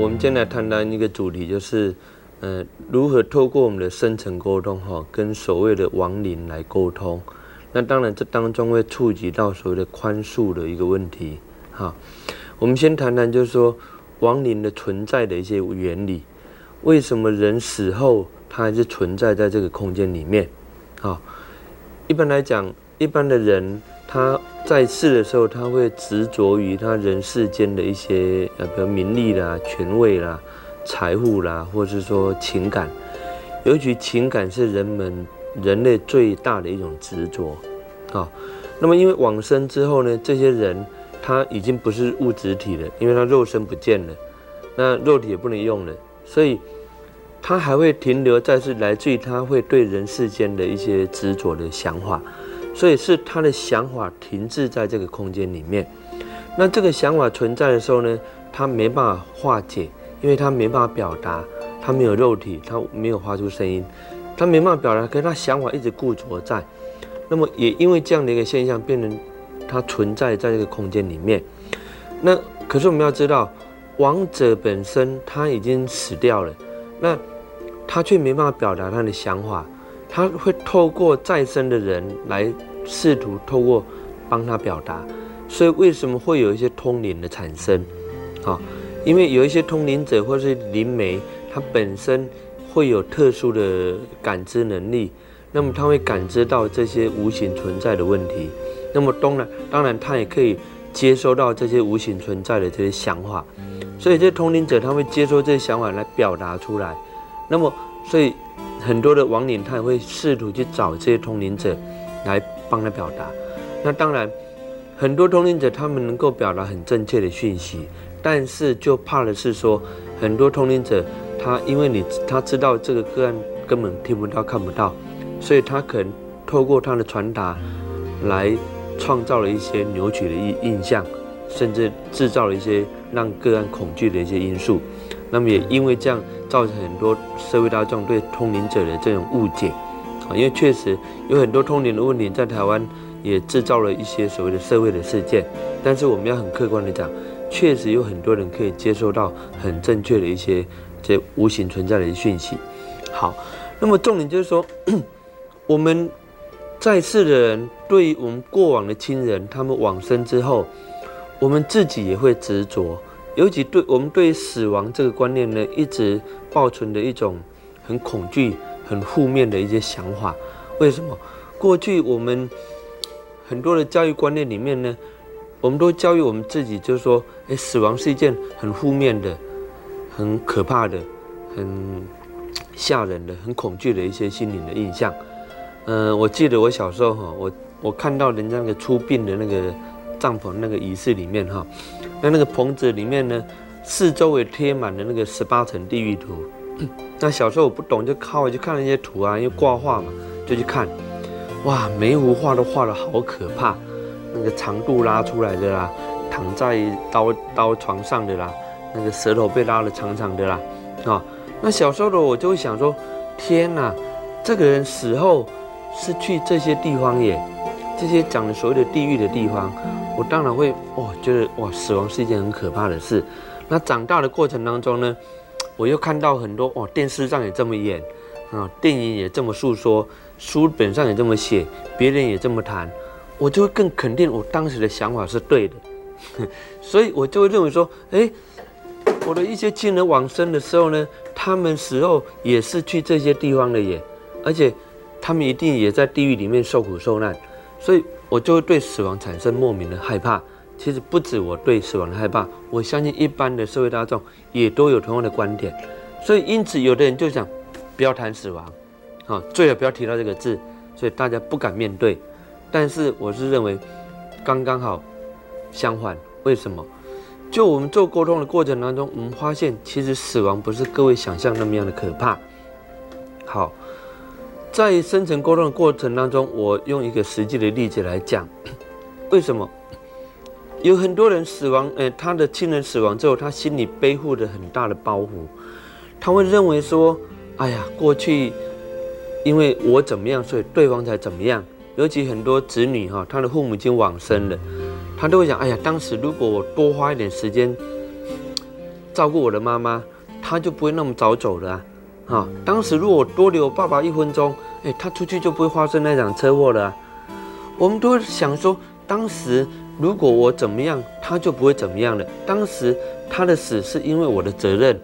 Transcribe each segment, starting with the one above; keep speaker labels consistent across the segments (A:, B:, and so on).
A: 我们今天来谈谈一个主题，就是呃，如何透过我们的深层沟通哈，跟所谓的亡灵来沟通。那当然，这当中会触及到所谓的宽恕的一个问题哈。我们先谈谈，就是说亡灵的存在的一些原理。为什么人死后他还是存在在这个空间里面？啊，一般来讲，一般的人。他在世的时候，他会执着于他人世间的一些呃，比如名利啦、权位啦、财富啦，或是说情感。尤其情感是人们人类最大的一种执着啊。那么因为往生之后呢，这些人他已经不是物质体了，因为他肉身不见了，那肉体也不能用了，所以他还会停留在是来自于他会对人世间的一些执着的想法。所以是他的想法停滞在这个空间里面，那这个想法存在的时候呢，他没办法化解，因为他没办法表达，他没有肉体，他没有发出声音，他没办法表达，可是他想法一直固着在，那么也因为这样的一个现象，变成他存在在这个空间里面。那可是我们要知道，亡者本身他已经死掉了，那他却没办法表达他的想法。他会透过再生的人来试图透过帮他表达，所以为什么会有一些通灵的产生？啊，因为有一些通灵者或是灵媒，他本身会有特殊的感知能力，那么他会感知到这些无形存在的问题，那么当然当然他也可以接收到这些无形存在的这些想法，所以这些通灵者他会接收这些想法来表达出来，那么所以。很多的亡灵，他也会试图去找这些通灵者来帮他表达。那当然，很多通灵者他们能够表达很正确的讯息，但是就怕的是说，很多通灵者他因为你他知道这个个案根本听不到看不到，所以他可能透过他的传达来创造了一些扭曲的印印象，甚至制造了一些让个案恐惧的一些因素。那么也因为这样。造成很多社会大众对通灵者的这种误解，因为确实有很多通灵的问题，在台湾也制造了一些所谓的社会的事件。但是我们要很客观的讲，确实有很多人可以接受到很正确的一些这无形存在的讯息。好，那么重点就是说，我们在世的人，对于我们过往的亲人，他们往生之后，我们自己也会执着。尤其对我们对死亡这个观念呢，一直抱存的一种很恐惧、很负面的一些想法。为什么？过去我们很多的教育观念里面呢，我们都教育我们自己，就是说，哎，死亡是一件很负面的、很可怕的、很吓人的、很恐惧的一些心灵的印象。嗯，我记得我小时候哈，我我看到人家那个出殡的那个帐篷那个仪式里面哈。那那个棚子里面呢，四周围贴满了那个十八层地狱图。那小时候我不懂，就靠去看那些图啊，因为挂画嘛，就去看。哇，每一幅画都画的好可怕，那个长度拉出来的啦，躺在刀刀床上的啦，那个舌头被拉的长长的啦，啊，那小时候的我就会想说，天哪，这个人死后是去这些地方耶。这些讲的所谓的地狱的地方，我当然会哇觉得哇死亡是一件很可怕的事。那长大的过程当中呢，我又看到很多哦电视上也这么演啊，电影也这么诉说，书本上也这么写，别人也这么谈，我就会更肯定我当时的想法是对的。所以我就会认为说，哎，我的一些亲人往生的时候呢，他们死后也是去这些地方的耶，而且他们一定也在地狱里面受苦受难。所以，我就会对死亡产生莫名的害怕。其实不止我对死亡的害怕，我相信一般的社会大众也都有同样的观点。所以，因此有的人就想不要谈死亡，啊，最好不要提到这个字，所以大家不敢面对。但是，我是认为刚刚好相反。为什么？就我们做沟通的过程当中，我们发现其实死亡不是各位想象那么样的可怕。好。在深层沟通的过程当中，我用一个实际的例子来讲，为什么有很多人死亡？呃，他的亲人死亡之后，他心里背负着很大的包袱，他会认为说：“哎呀，过去因为我怎么样，所以对方才怎么样。”尤其很多子女哈，他的父母已经往生了，他都会想：“哎呀，当时如果我多花一点时间照顾我的妈妈，他就不会那么早走了啊。啊，当时如果我多留爸爸一分钟，哎，他出去就不会发生那场车祸了。我们都会想说，当时如果我怎么样，他就不会怎么样了。当时他的死是因为我的责任，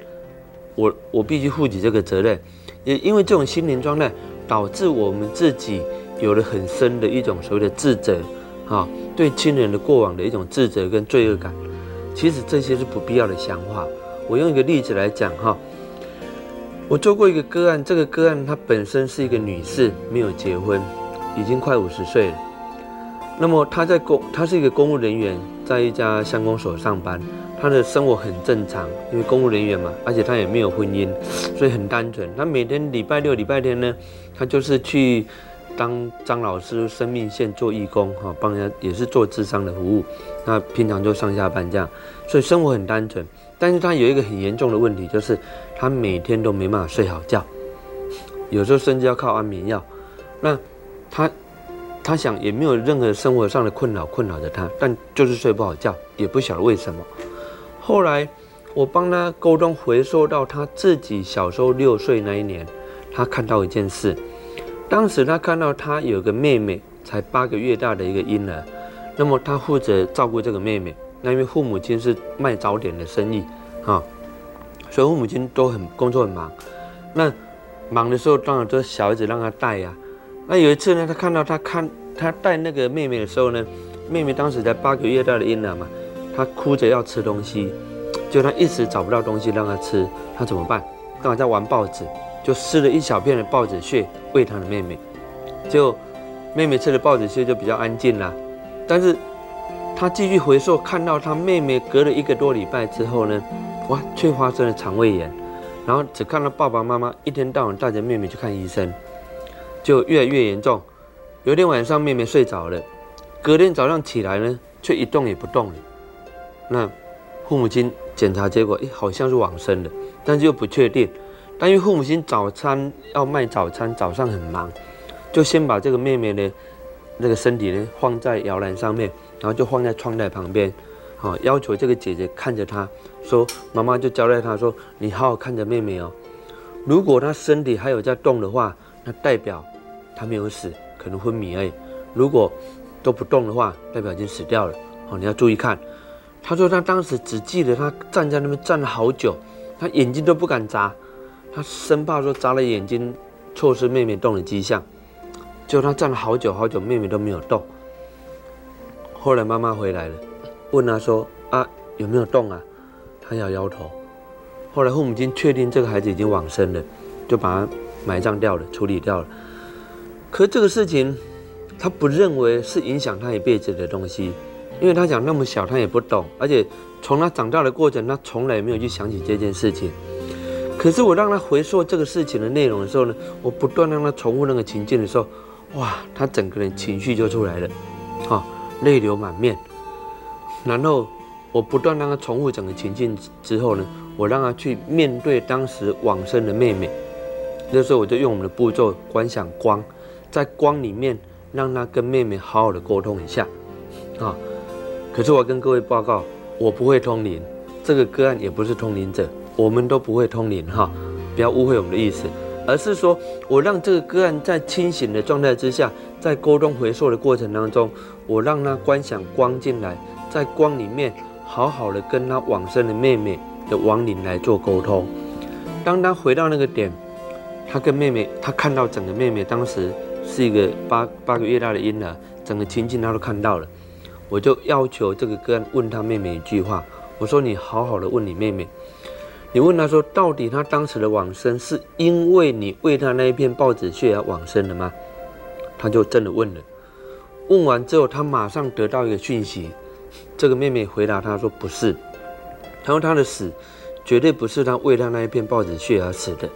A: 我我必须负起这个责任。也因为这种心灵状态，导致我们自己有了很深的一种所谓的自责，哈，对亲人的过往的一种自责跟罪恶感。其实这些是不必要的想法。我用一个例子来讲，哈。我做过一个个案，这个个案她本身是一个女士，没有结婚，已经快五十岁了。那么他在公，他是一个公务人员，在一家乡公所上班，他的生活很正常，因为公务人员嘛，而且他也没有婚姻，所以很单纯。他每天礼拜六、礼拜天呢，他就是去当张老师生命线做义工，哈，帮人家也是做智商的服务。那平常就上下班这样，所以生活很单纯。但是他有一个很严重的问题，就是他每天都没办法睡好觉，有时候甚至要靠安眠药。那他，他想也没有任何生活上的困扰困扰着他，但就是睡不好觉，也不晓得为什么。后来我帮他沟通，回溯到他自己小时候六岁那一年，他看到一件事，当时他看到他有个妹妹，才八个月大的一个婴儿，那么他负责照顾这个妹妹。那因为父母亲是卖早点的生意，哈，所以父母亲都很工作很忙。那忙的时候，当然都是小孩子让他带呀。那有一次呢，他看到他看他带那个妹妹的时候呢，妹妹当时才八个月大的婴儿嘛，她哭着要吃东西，就他一直找不到东西让她吃，他怎么办？刚好在玩报纸，就撕了一小片的报纸屑喂他的妹妹，就妹妹吃了报纸屑就比较安静了，但是。他继续回溯，看到他妹妹隔了一个多礼拜之后呢，哇，却发生了肠胃炎，然后只看到爸爸妈妈一天到晚带着妹妹去看医生，就越来越严重。有一天晚上，妹妹睡着了，隔天早上起来呢，却一动也不动了。那父母亲检查结果，哎，好像是往生了，但是又不确定。但因为父母亲早餐要卖早餐，早上很忙，就先把这个妹妹呢，那个身体呢放在摇篮上面。然后就放在窗台旁边，好要求这个姐姐看着她，说妈妈就交代她说，你好好看着妹妹哦。如果她身体还有在动的话，那代表他没有死，可能昏迷而已。如果都不动的话，代表已经死掉了。好，你要注意看。他说他当时只记得他站在那边站了好久，他眼睛都不敢眨，他生怕说眨了眼睛错失妹妹动的迹象。就他站了好久好久，妹妹都没有动。后来妈妈回来了，问他说：“啊，有没有动啊？”他摇摇头。后来父母亲确定这个孩子已经往生了，就把他埋葬掉了，处理掉了。可这个事情，他不认为是影响他一辈子的东西，因为他讲那么小，他也不懂，而且从他长大的过程，他从来没有去想起这件事情。可是我让他回溯这个事情的内容的时候呢，我不断让他重复那个情境的时候，哇，他整个人情绪就出来了，好。泪流满面，然后我不断让他重复整个情境之后呢，我让他去面对当时往生的妹妹。那时候我就用我们的步骤观想光，在光里面让他跟妹妹好好的沟通一下啊。可是我跟各位报告，我不会通灵，这个个案也不是通灵者，我们都不会通灵哈，不要误会我们的意思，而是说我让这个个案在清醒的状态之下，在沟通回溯的过程当中。我让他观想光进来，在光里面好好的跟他往生的妹妹的亡灵来做沟通。当他回到那个点，他跟妹妹，他看到整个妹妹当时是一个八八个月大的婴儿，整个情景他都看到了。我就要求这个哥问他妹妹一句话，我说你好好的问你妹妹，你问他说，到底他当时的往生是因为你喂他那一片报纸屑而往生的吗？他就真的问了。问完之后，他马上得到一个讯息，这个妹妹回答他说：“不是，他说他的死绝对不是他喂他那一片报纸屑而死的，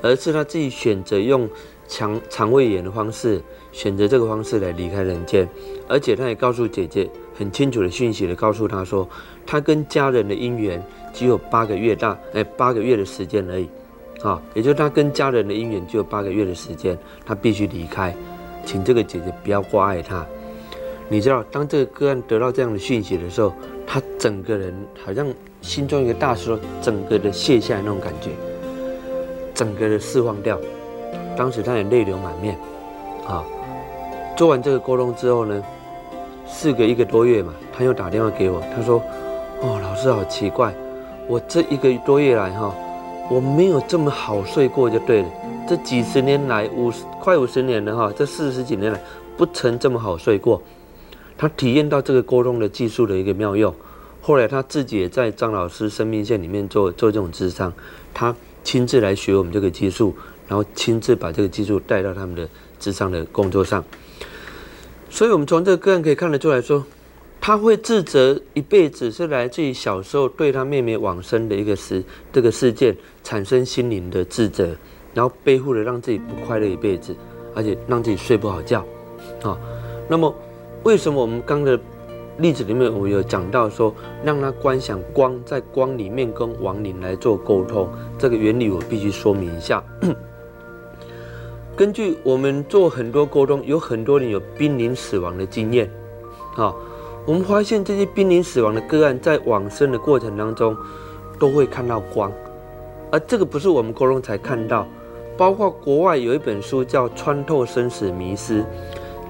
A: 而是他自己选择用肠肠胃炎的方式，选择这个方式来离开人间。而且他也告诉姐姐很清楚的讯息的告诉他说，他跟家人的姻缘只有八个月大，哎，八个月的时间而已，啊，也就是他跟家人的姻缘只有八个月的时间，他必须离开，请这个姐姐不要挂碍他。”你知道，当这个个案得到这样的讯息的时候，他整个人好像心中一个大石头，整个的卸下那种感觉，整个的释放掉。当时他也泪流满面，啊，做完这个沟通之后呢，事隔一个多月嘛，他又打电话给我，他说：“哦，老师好奇怪，我这一个多月来哈，我没有这么好睡过就对了。这几十年来，五十快五十年了哈，这四十几年来不曾这么好睡过。他体验到这个沟通的技术的一个妙用。后来他自己也在张老师生命线里面做做这种智商，他亲自来学我们这个技术。”然后亲自把这个技术带到他们的智商的工作上，所以我们从这个个案可以看得出来说，他会自责一辈子是来自于小时候对他妹妹往生的一个事这个事件产生心灵的自责，然后背负了让自己不快乐一辈子，而且让自己睡不好觉，啊，那么为什么我们刚的例子里面我有讲到说，让他观想光在光里面跟亡灵来做沟通，这个原理我必须说明一下。根据我们做很多沟通，有很多人有濒临死亡的经验，啊，我们发现这些濒临死亡的个案在往生的过程当中，都会看到光，而这个不是我们沟通才看到，包括国外有一本书叫《穿透生死迷思》，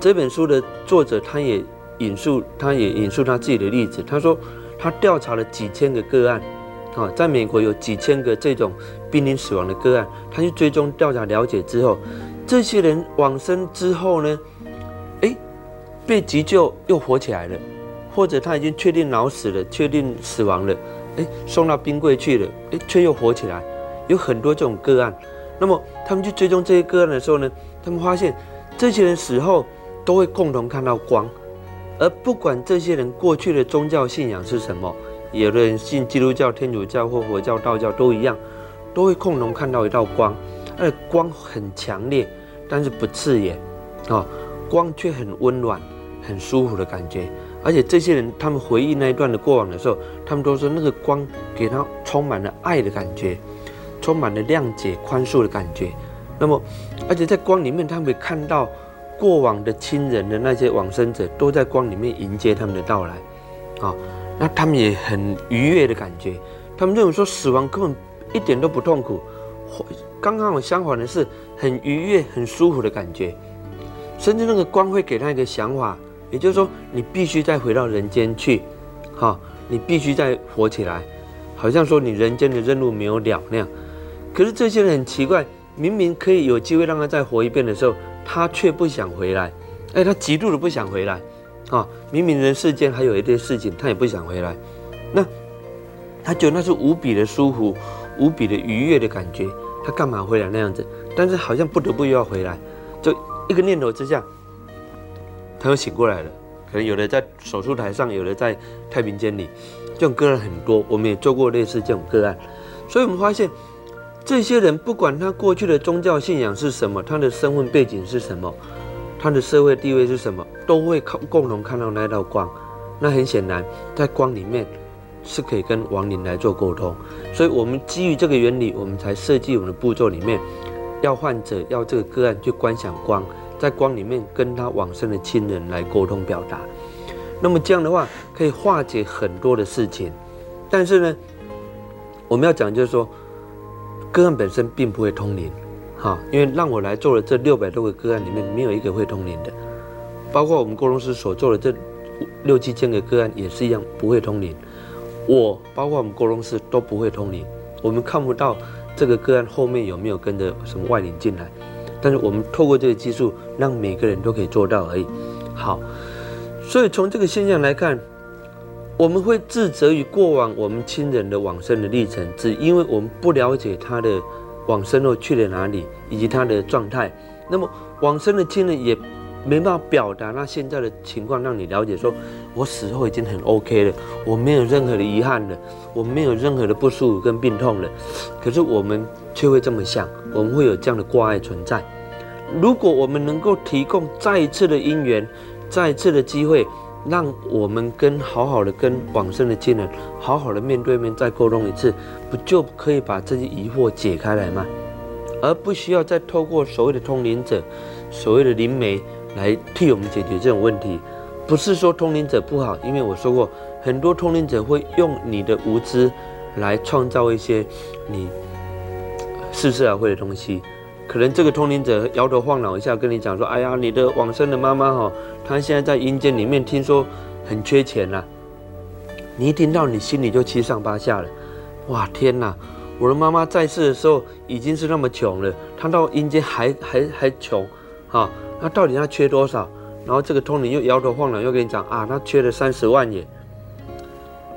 A: 这本书的作者他也引述，他也引述他自己的例子，他说他调查了几千个个案，啊，在美国有几千个这种濒临死亡的个案，他去追踪调查了解之后。这些人往生之后呢，哎，被急救又活起来了，或者他已经确定脑死了，确定死亡了，哎，送到冰柜去了，哎，却又活起来，有很多这种个案。那么他们去追踪这些个案的时候呢，他们发现这些人死后都会共同看到光，而不管这些人过去的宗教信仰是什么，有的人信基督教、天主教或佛教、道教都一样，都会共同看到一道光，而光很强烈。但是不刺眼，啊，光却很温暖、很舒服的感觉。而且这些人，他们回忆那一段的过往的时候，他们都说那个光给他充满了爱的感觉，充满了谅解、宽恕的感觉。那么，而且在光里面，他们看到过往的亲人的那些往生者都在光里面迎接他们的到来，啊，那他们也很愉悦的感觉。他们认为说死亡根本一点都不痛苦。刚刚好相反的是，很愉悦、很舒服的感觉，甚至那个光会给他一个想法，也就是说，你必须再回到人间去，哈，你必须再活起来，好像说你人间的任务没有了那样。可是这些人很奇怪，明明可以有机会让他再活一遍的时候，他却不想回来，哎，他极度的不想回来，啊，明明人世间还有一些事情，他也不想回来，那他觉得那是无比的舒服、无比的愉悦的感觉。他干嘛回来那样子？但是好像不得不又要回来，就一个念头之下，他又醒过来了。可能有的在手术台上，有的在太平间里，这种个案很多。我们也做过类似这种个案，所以我们发现，这些人不管他过去的宗教信仰是什么，他的身份背景是什么，他的社会地位是什么，都会看共同看到那道光。那很显然，在光里面。是可以跟亡灵来做沟通，所以我们基于这个原理，我们才设计我们的步骤里面，要患者要这个个案去观想光，在光里面跟他往生的亲人来沟通表达。那么这样的话可以化解很多的事情，但是呢，我们要讲就是说，个案本身并不会通灵，哈，因为让我来做的这六百多个个案里面，没有一个会通灵的，包括我们沟通师所做的这六七千个个案也是一样不会通灵。我包括我们沟通师都不会通灵，我们看不到这个个案后面有没有跟着什么外灵进来，但是我们透过这个技术，让每个人都可以做到而已。好，所以从这个现象来看，我们会自责于过往我们亲人的往生的历程，只因为我们不了解他的往生后去了哪里以及他的状态，那么往生的亲人也。没办法表达那现在的情况，让你了解。说我死后已经很 OK 了，我没有任何的遗憾了，我没有任何的不舒服跟病痛了。可是我们却会这么想，我们会有这样的挂碍存在。如果我们能够提供再一次的因缘，再一次的机会，让我们跟好好的跟往生的亲人好好的面对面再沟通一次，不就可以把这些疑惑解开来吗？而不需要再透过所谓的通灵者，所谓的灵媒。来替我们解决这种问题，不是说通灵者不好，因为我说过，很多通灵者会用你的无知来创造一些你似是而非的东西。可能这个通灵者摇头晃脑一下跟你讲说：“哎呀，你的往生的妈妈哈，她现在在阴间里面，听说很缺钱呐。”你一听到，你心里就七上八下了。哇，天哪！我的妈妈在世的时候已经是那么穷了，她到阴间还还还穷，哈，那到底他缺多少？然后这个通灵又摇头晃脑，又跟你讲啊，他缺了三十万耶。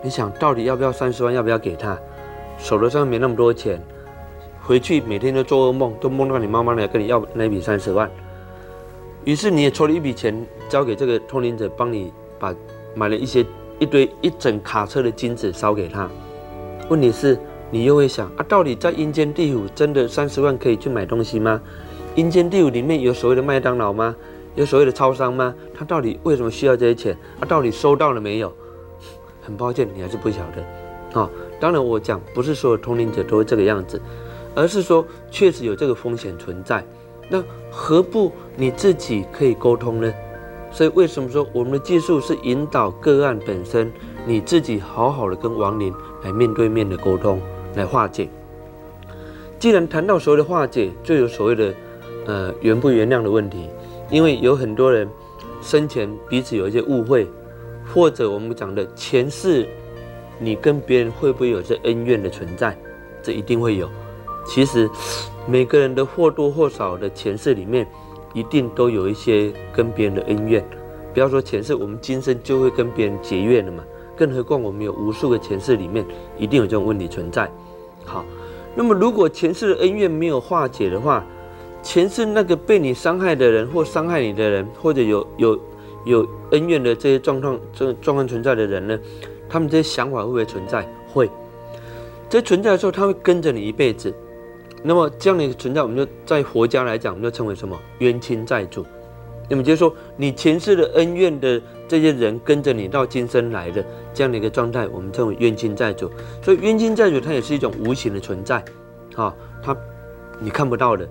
A: 你想到底要不要三十万？要不要给他？手头上没那么多钱，回去每天都做噩梦，都梦到你妈妈来跟你要那笔三十万。于是你也抽了一笔钱交给这个通灵者，帮你把买了一些一堆一整卡车的金子烧给他。问题是，你又会想啊，到底在阴间地府真的三十万可以去买东西吗？阴间地府里面有所谓的麦当劳吗？有所谓的超商吗？他到底为什么需要这些钱？他到底收到了没有？很抱歉，你还是不晓得。啊，当然我讲不是所有通灵者都会这个样子，而是说确实有这个风险存在。那何不你自己可以沟通呢？所以为什么说我们的技术是引导个案本身，你自己好好的跟亡灵来面对面的沟通，来化解。既然谈到所谓的化解，就有所谓的呃原不原谅的问题。因为有很多人生前彼此有一些误会，或者我们讲的前世，你跟别人会不会有些恩怨的存在？这一定会有。其实每个人的或多或少的前世里面，一定都有一些跟别人的恩怨。不要说前世，我们今生就会跟别人结怨了嘛。更何况我们有无数个前世里面，一定有这种问题存在。好，那么如果前世的恩怨没有化解的话，前世那个被你伤害的人，或伤害你的人，或者有有有恩怨的这些状况，这状况存在的人呢？他们这些想法会不会存在？会。这存在的时候，他会跟着你一辈子。那么这样的一个存在，我们就在佛家来讲，我们就称为什么？冤亲债主。那么就是说，你前世的恩怨的这些人跟着你到今生来的这样的一个状态，我们称为冤亲债主。所以冤亲债主它也是一种无形的存在，啊，它你看不到的。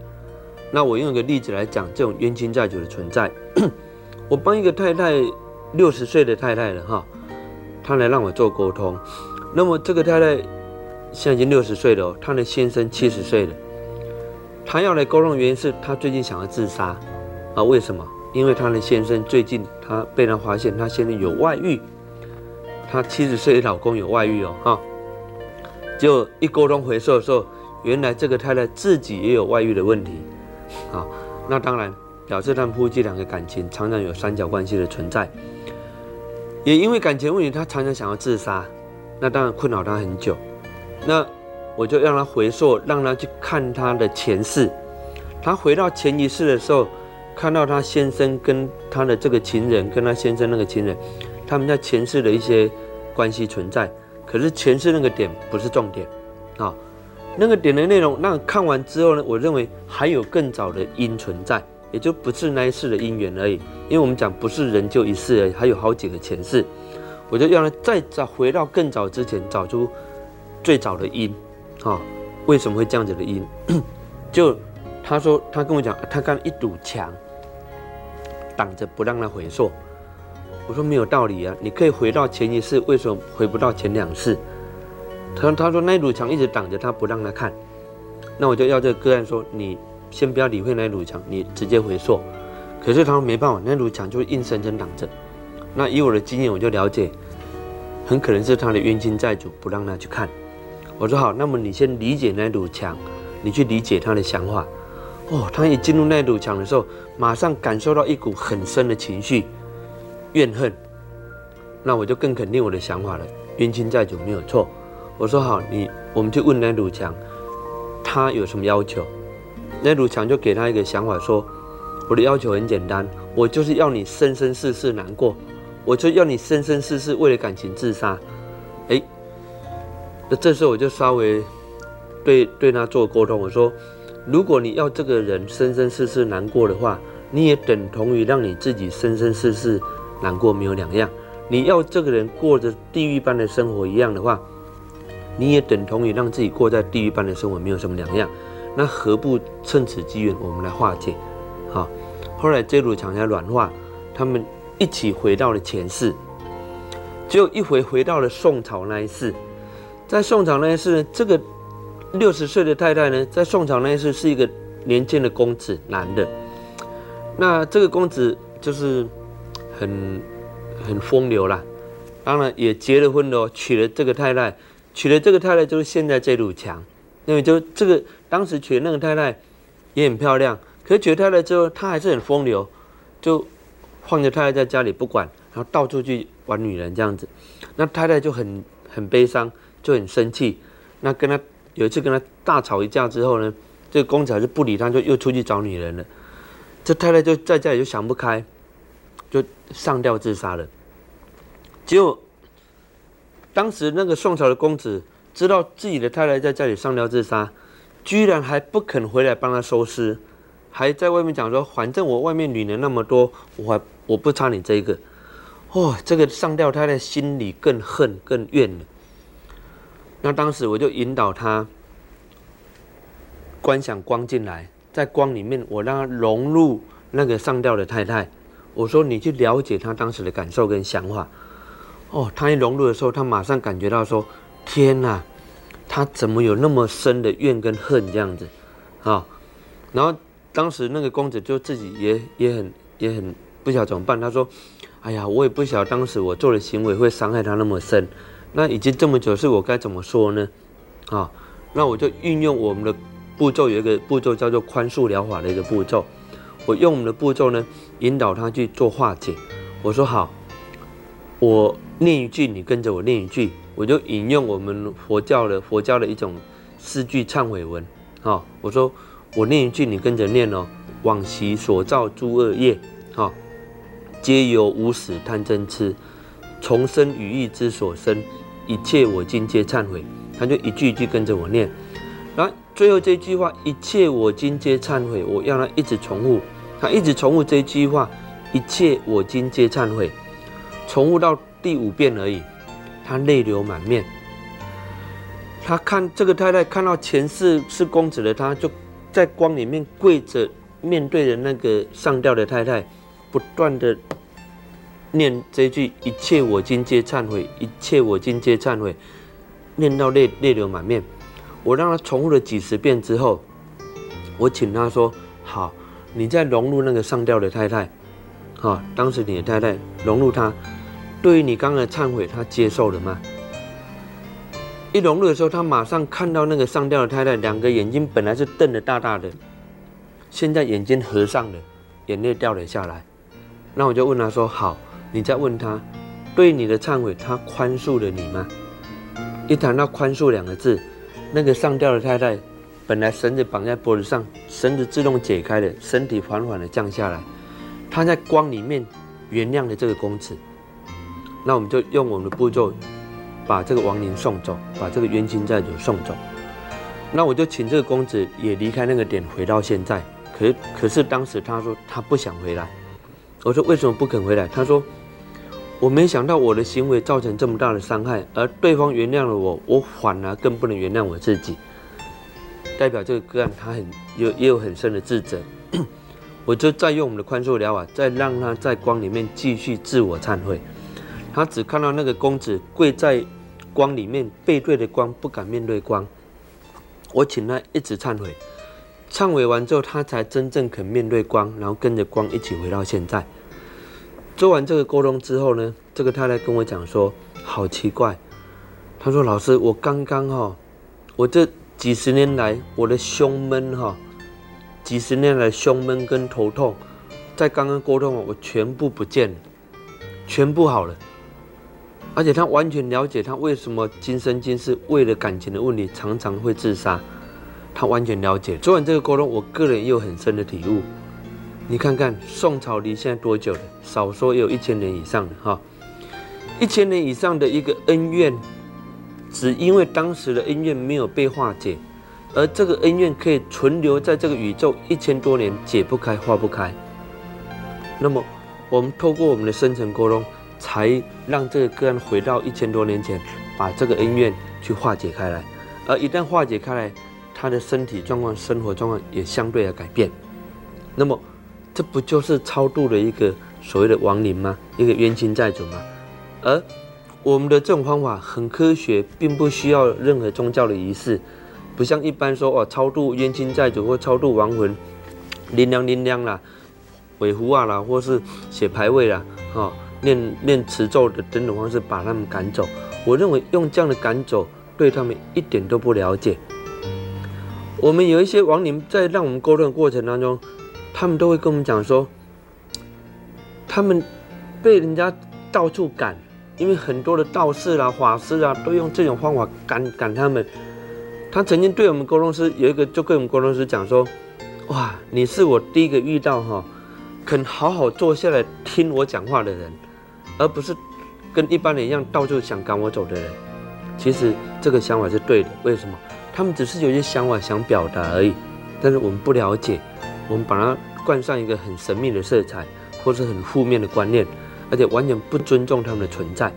A: 那我用一个例子来讲这种冤亲债主的存在。我帮一个太太，六十岁的太太了哈，她来让我做沟通。那么这个太太现在已经六十岁了，她的先生七十岁了。她要来沟通的原因是她最近想要自杀啊？为什么？因为她的先生最近她被人发现，她现在有外遇。她七十岁的老公有外遇哦哈。就一沟通回收的时候，原来这个太太自己也有外遇的问题。啊，那当然表示他们夫妻两个感情常常有三角关系的存在，也因为感情问题，他常常想要自杀，那当然困扰他很久。那我就让他回溯，让他去看他的前世。他回到前一世的时候，看到他先生跟他的这个情人，跟他先生那个情人，他们在前世的一些关系存在。可是前世那个点不是重点，啊。那个点的内容，那看完之后呢？我认为还有更早的因存在，也就不是那一世的因缘而已。因为我们讲不是人就一世而已，还有好几个前世。我就让他再找回到更早之前，找出最早的因，啊，为什么会这样子的因？就他说，他跟我讲，他看一堵墙挡着不让他回溯。我说没有道理啊，你可以回到前一世，为什么回不到前两世？他他说那堵墙一直挡着他不让他看，那我就要这个个案说你先不要理会那堵墙，你直接回溯。可是他说没办法，那堵墙就硬生生挡着。那以我的经验，我就了解，很可能是他的冤亲债主不让他去看。我说好，那么你先理解那堵墙，你去理解他的想法。哦，他一进入那堵墙的时候，马上感受到一股很深的情绪，怨恨。那我就更肯定我的想法了，冤亲债主没有错。我说好，你我们去问那堵墙，他有什么要求？那堵墙就给他一个想法，说我的要求很简单，我就是要你生生世世难过，我就要你生生世世为了感情自杀。哎，那这时候我就稍微对对他做沟通，我说，如果你要这个人生生世世难过的话，你也等同于让你自己生生世世难过没有两样。你要这个人过着地狱般的生活一样的话。你也等同于让自己过在地狱般的生活，没有什么两样。那何不趁此机缘，我们来化解？好，后来这堵墙才软化，他们一起回到了前世。只有一回回到了宋朝那一世，在宋朝那一世，这个六十岁的太太呢，在宋朝那一世是一个年轻的公子，男的。那这个公子就是很很风流啦，当然也结了婚了，娶了这个太太，娶了这个太太就是现在这堵墙，因为就这个当时娶的那个太太也很漂亮，可是娶了太太之后，他还是很风流，就放着太太在家里不管，然后到处去玩女人这样子，那太太就很很悲伤，就很生气，那跟他有一次跟他大吵一架之后呢，这个公子还是不理他，就又出去找女人了。这太太就在家里就想不开，就上吊自杀了。结果当时那个宋朝的公子知道自己的太太在家里上吊自杀，居然还不肯回来帮他收尸，还在外面讲说：“反正我外面女人那么多，我还我不差你这一个。”哦，这个上吊太太心里更恨更怨了。那当时我就引导他观想光进来。在光里面，我让他融入那个上吊的太太。我说：“你去了解他当时的感受跟想法。”哦，他一融入的时候，他马上感觉到说：“天哪，他怎么有那么深的怨跟恨这样子？”啊，然后当时那个公子就自己也也很也很不晓得怎么办。他说：“哎呀，我也不晓得当时我做的行为会伤害他那么深。那已经这么久，是我该怎么说呢？”啊，那我就运用我们的。步骤有一个步骤叫做宽恕疗法的一个步骤，我用我们的步骤呢引导他去做化解。我说好，我念一句，你跟着我念一句，我就引用我们佛教的佛教的一种诗句忏悔文。好，我说我念一句，你跟着念哦。往昔所造诸恶业，好，皆由无始贪嗔痴，重生语意之所生，一切我今皆忏悔。他就一句一句跟着我念。然后最后这句话，一切我今皆忏悔，我要他一直重复，他一直重复这句话，一切我今皆忏悔，重复到第五遍而已，他泪流满面。他看这个太太看到前世是公子的，他就在光里面跪着，面对着那个上吊的太太，不断的念这句一切我今皆忏悔，一切我今皆忏悔，念到泪泪流满面。我让他重复了几十遍之后，我请他说：“好，你再融入那个上吊的太太，哈，当时你的太太融入他，对于你刚刚的忏悔，他接受了吗？”一融入的时候，他马上看到那个上吊的太太，两个眼睛本来是瞪得大大的，现在眼睛合上了，眼泪掉了下来。那我就问他说：“好，你再问他，对你的忏悔，他宽恕了你吗？”一谈到宽恕两个字。那个上吊的太太，本来绳子绑在脖子上，绳子自动解开了，身体缓缓的降下来。她在光里面原谅了这个公子。那我们就用我们的步骤，把这个亡灵送走，把这个冤亲债主送走。那我就请这个公子也离开那个点，回到现在。可是，可是当时他说他不想回来。我说为什么不肯回来？他说。我没想到我的行为造成这么大的伤害，而对方原谅了我，我反而更不能原谅我自己。代表这个个案他很有也有很深的自责，我就再用我们的宽恕疗法，再让他在光里面继续自我忏悔。他只看到那个公子跪在光里面，背对着光，不敢面对光。我请他一直忏悔，忏悔完之后，他才真正肯面对光，然后跟着光一起回到现在。做完这个沟通之后呢，这个太太跟我讲说，好奇怪。她说：“老师，我刚刚哈，我这几十年来我的胸闷哈，几十年来胸闷跟头痛，在刚刚沟通我全部不见了，全部好了。而且他完全了解他为什么今生今世为了感情的问题常常会自杀，他完全了解。做完这个沟通，我个人也有很深的体悟。”你看看宋朝离现在多久了？少说也有一千年以上的哈，一千年以上的一个恩怨，只因为当时的恩怨没有被化解，而这个恩怨可以存留在这个宇宙一千多年，解不开化不开。那么我们透过我们的深层沟通，才让这个个案回到一千多年前，把这个恩怨去化解开来。而一旦化解开来，他的身体状况、生活状况也相对的改变。那么。这不就是超度的一个所谓的亡灵吗？一个冤亲债主吗？而我们的这种方法很科学，并不需要任何宗教的仪式，不像一般说哦，超度冤亲债主或超度亡魂，灵量灵量啦，尾符啊啦，或是写牌位啦，哈，念念持咒的等等方式把他们赶走。我认为用这样的赶走，对他们一点都不了解。我们有一些亡灵在让我们沟通的过程当中。他们都会跟我们讲说，他们被人家到处赶，因为很多的道士啊、法师啊，都用这种方法赶赶他们。他曾经对我们沟通师有一个，就跟我们沟通师讲说：“哇，你是我第一个遇到哈，肯好好坐下来听我讲话的人，而不是跟一般人一样到处想赶我走的人。”其实这个想法是对的。为什么？他们只是有些想法想表达而已，但是我们不了解。我们把它冠上一个很神秘的色彩，或是很负面的观念，而且完全不尊重他们的存在。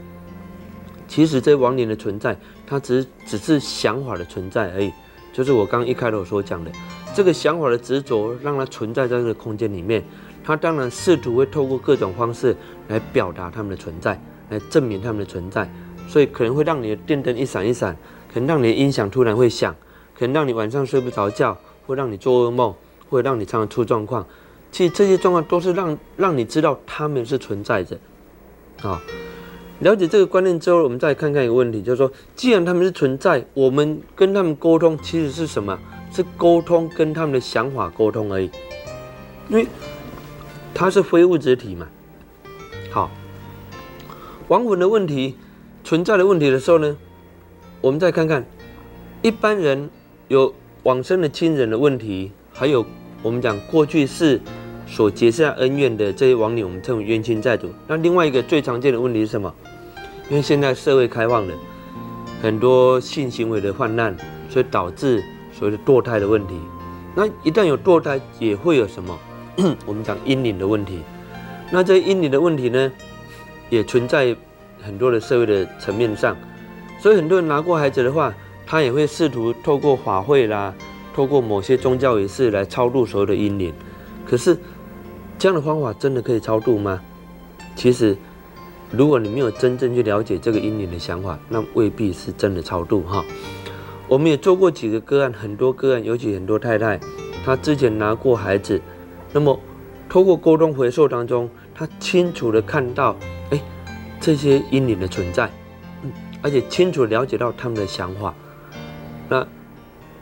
A: 其实这亡灵的存在，它只只是想法的存在而已。就是我刚一开头所讲的，这个想法的执着，让它存在在这个空间里面。它当然试图会透过各种方式来表达他们的存在，来证明他们的存在。所以可能会让你的电灯一闪一闪，可能让你的音响突然会响，可能让你晚上睡不着觉，会让你做噩梦。会让你常常出状况，其实这些状况都是让让你知道他们是存在着。好，了解这个观念之后，我们再看看一个问题，就是说，既然他们是存在，我们跟他们沟通其实是什么？是沟通跟他们的想法沟通而已，因为它是非物质体嘛。好，亡魂的问题、存在的问题的时候呢，我们再看看一般人有往生的亲人的问题，还有。我们讲过去是所结下恩怨的这些亡灵，我们称为冤亲债主。那另外一个最常见的问题是什么？因为现在社会开放了，很多性行为的泛滥，所以导致所谓的堕胎的问题。那一旦有堕胎，也会有什么？我们讲阴灵的问题。那这阴灵的问题呢，也存在很多的社会的层面上。所以很多人拿过孩子的话，他也会试图透过法会啦。透过某些宗教仪式来超度所有的阴灵，可是这样的方法真的可以超度吗？其实，如果你没有真正去了解这个阴灵的想法，那未必是真的超度哈。我们也做过几个个案，很多个案，尤其很多太太，她之前拿过孩子，那么透过沟通回溯当中，他清楚的看到，哎，这些阴灵的存在，嗯，而且清楚了解到他们的想法，那。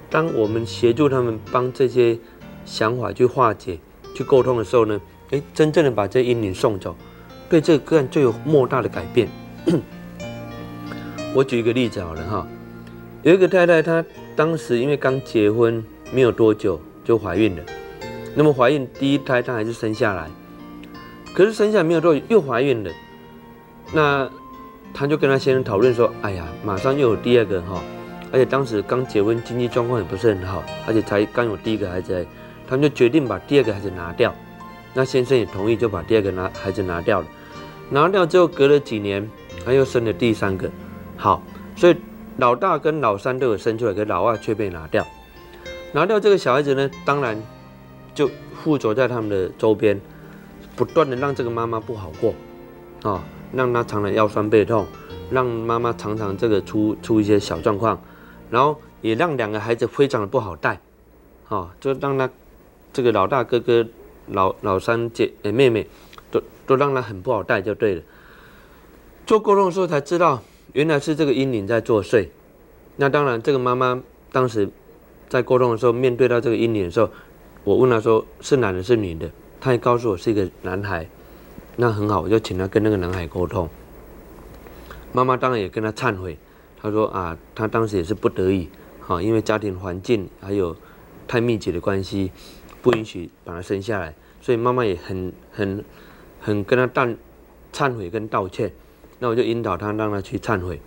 A: 当我们协助他们帮这些想法去化解、去沟通的时候呢，诶，真正的把这阴灵送走，对这个个案就有莫大的改变。我举一个例子好了哈，有一个太太，她当时因为刚结婚没有多久就怀孕了，那么怀孕第一胎她还是生下来，可是生下来没有多久又怀孕了，那她就跟她先生讨论说：“哎呀，马上又有第二个哈。”而且当时刚结婚，经济状况也不是很好，而且才刚有第一个孩子，他们就决定把第二个孩子拿掉。那先生也同意，就把第二个拿孩子拿掉了。拿掉之后，隔了几年，他又生了第三个。好，所以老大跟老三都有生出来，可老二却被拿掉。拿掉这个小孩子呢，当然就附着在他们的周边，不断的让这个妈妈不好过，啊，让她常常腰酸背痛，让妈妈常常这个出出一些小状况。然后也让两个孩子非常的不好带，哦，就让他这个老大哥哥、老老三姐诶妹妹，都都让他很不好带就对了。做沟通的时候才知道，原来是这个阴影在作祟。那当然，这个妈妈当时在沟通的时候，面对到这个阴影的时候，我问他说是男的是女的，他也告诉我是一个男孩。那很好，我就请他跟那个男孩沟通。妈妈当然也跟他忏悔。他说啊，他当时也是不得已，哈，因为家庭环境还有太密集的关系，不允许把他生下来，所以妈妈也很很很跟他道忏悔跟道歉。那我就引导他，让他去忏悔。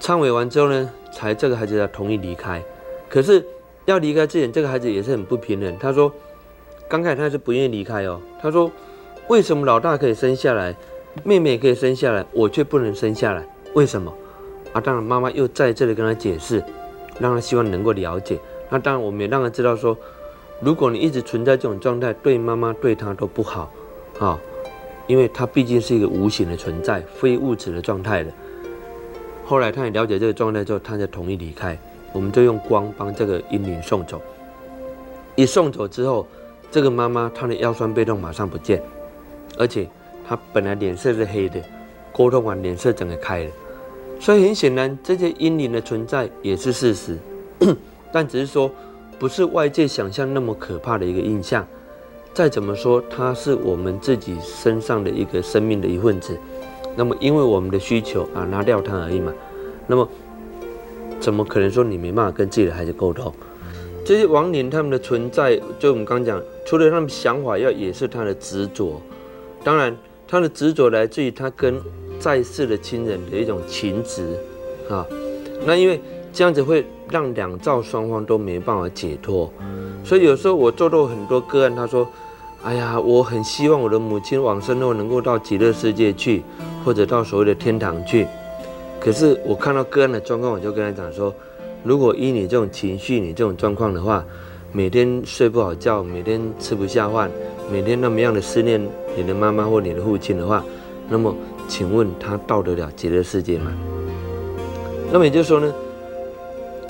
A: 忏悔完之后呢，才这个孩子才同意离开。可是要离开之前，这个孩子也是很不平衡。他说，刚开始他是不愿意离开哦。他说，为什么老大可以生下来，妹妹也可以生下来，我却不能生下来？为什么？啊，当然，妈妈又在这里跟他解释，让他希望能够了解。那当然，我们也让他知道说，如果你一直存在这种状态，对妈妈对他都不好，啊，因为他毕竟是一个无形的存在，非物质的状态的。后来他也了解这个状态之后，他才同意离开。我们就用光帮这个阴灵送走。一送走之后，这个妈妈她的腰酸背痛马上不见，而且她本来脸色是黑的，沟通完脸色整个开了。所以很显然，这些阴灵的存在也是事实，但只是说。不是外界想象那么可怕的一个印象，再怎么说，它是我们自己身上的一个生命的一份子。那么，因为我们的需求啊，拿掉它而已嘛。那么，怎么可能说你没办法跟自己的孩子沟通？这些亡灵他们的存在，就我们刚讲，除了他们想法要，也是他的执着。当然，他的执着来自于他跟在世的亲人的一种情执啊。那因为。这样子会让两造双方都没办法解脱，所以有时候我做到很多个案，他说：“哎呀，我很希望我的母亲往生后能够到极乐世界去，或者到所谓的天堂去。”可是我看到个案的状况，我就跟他讲说：“如果依你这种情绪、你这种状况的话，每天睡不好觉，每天吃不下饭，每天那么样的思念你的妈妈或你的父亲的话，那么请问他到得了极乐世界吗？”那么也就是说呢？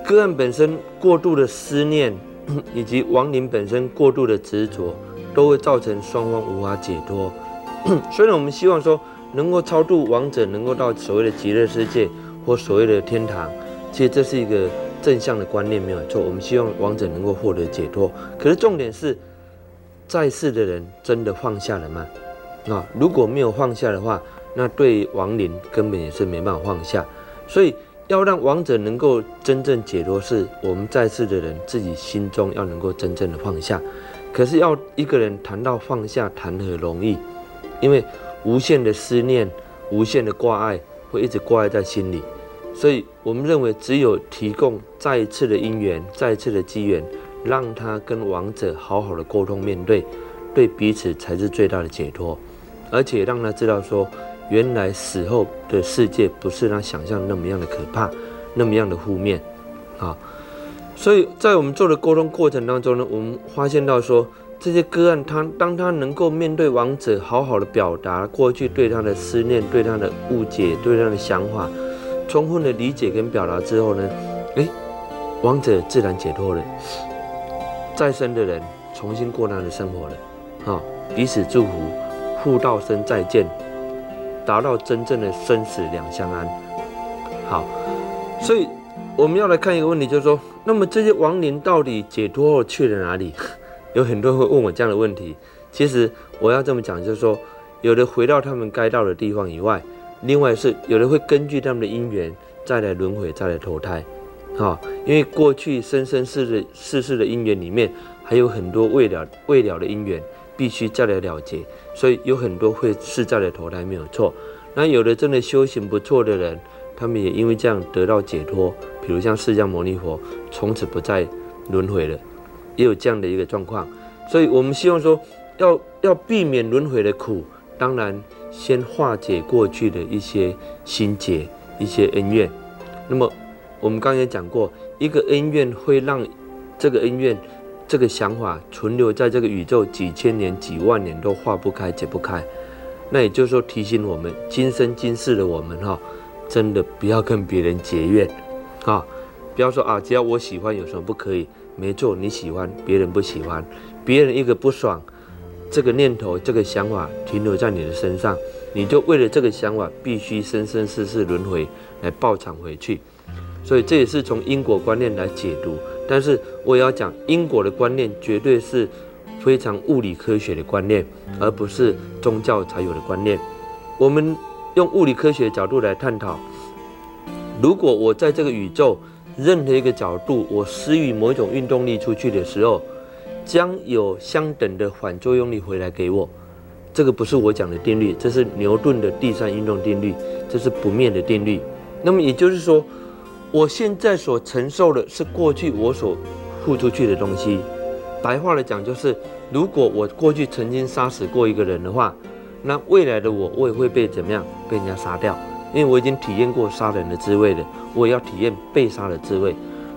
A: 个案本身过度的思念，以及亡灵本身过度的执着，都会造成双方无法解脱。虽然我们希望说能够超度亡者，能够到所谓的极乐世界或所谓的天堂，其实这是一个正向的观念，没有错。我们希望亡者能够获得解脱。可是重点是，在世的人真的放下了吗？啊，如果没有放下的话，那对亡灵根本也是没办法放下。所以。要让亡者能够真正解脱，是我们在世的人自己心中要能够真正的放下。可是要一个人谈到放下，谈何容易？因为无限的思念、无限的挂碍，会一直挂碍在心里。所以我们认为，只有提供再一次的因缘、再一次的机缘，让他跟亡者好好的沟通面对，对彼此才是最大的解脱。而且让他知道说。原来死后的世界不是他想象那么样的可怕，那么样的负面，啊，所以在我们做的沟通过程当中呢，我们发现到说，这些个案他当他能够面对亡者，好好的表达过去对他的思念、对他的误解、对他的想法，充分的理解跟表达之后呢，诶，亡者自然解脱了，再生的人重新过他的生活了，啊，彼此祝福，互道声再见。达到真正的生死两相安。好，所以我们要来看一个问题，就是说，那么这些亡灵到底解脱后去了哪里？有很多人会问我这样的问题。其实我要这么讲，就是说，有的回到他们该到的地方以外，另外是有的会根据他们的因缘再来轮回，再来投胎。好，因为过去生生世的世世的因缘里面，还有很多未了未了的因缘。必须再来了结，所以有很多会是再来投胎没有错。那有的真的修行不错的人，他们也因为这样得到解脱，比如像释迦牟尼佛，从此不再轮回了，也有这样的一个状况。所以我们希望说，要要避免轮回的苦，当然先化解过去的一些心结、一些恩怨。那么我们刚才讲过，一个恩怨会让这个恩怨。这个想法存留在这个宇宙几千年、几万年都化不开、解不开，那也就是说提醒我们，今生今世的我们哈，真的不要跟别人结怨，啊，不要说啊，只要我喜欢有什么不可以？没错，你喜欢，别人不喜欢，别人一个不爽，这个念头、这个想法停留在你的身上，你就为了这个想法必须生生世世轮回来报偿回去，所以这也是从因果观念来解读。但是我也要讲，因果的观念绝对是非常物理科学的观念，而不是宗教才有的观念。我们用物理科学角度来探讨：如果我在这个宇宙任何一个角度，我施予某一种运动力出去的时候，将有相等的反作用力回来给我。这个不是我讲的定律，这是牛顿的第三运动定律，这是不灭的定律。那么也就是说。我现在所承受的是过去我所付出去的东西。白话来讲，就是如果我过去曾经杀死过一个人的话，那未来的我，我也会被怎么样？被人家杀掉，因为我已经体验过杀人的滋味了，我也要体验被杀的滋味。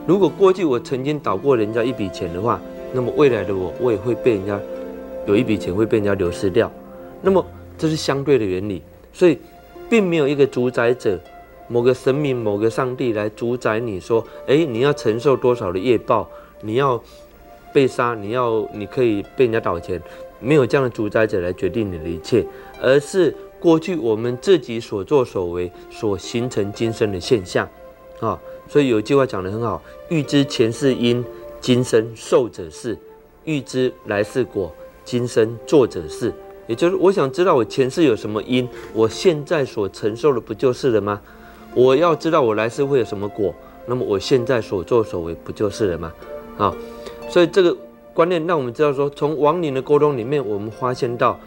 A: 如果过去我曾经倒过人家一笔钱的话，那么未来的我，我也会被人家有一笔钱会被人家流失掉。那么这是相对的原理，所以并没有一个主宰者，某个神明、某个上帝来主宰你说，哎，你要承受多少的业报，你要被杀，你要你可以被人家倒钱，没有这样的主宰者来决定你的一切，而是过去我们自己所作所为所形成今生的现象啊。所以有句话讲得很好：欲知前世因，今生受者是；欲知来世果，今生做者是。也就是我想知道我前世有什么因，我现在所承受的不就是了吗？我要知道我来世会有什么果，那么我现在所作所为不就是了吗？啊，所以这个观念让我们知道说，从亡灵的沟通里面，我们发现到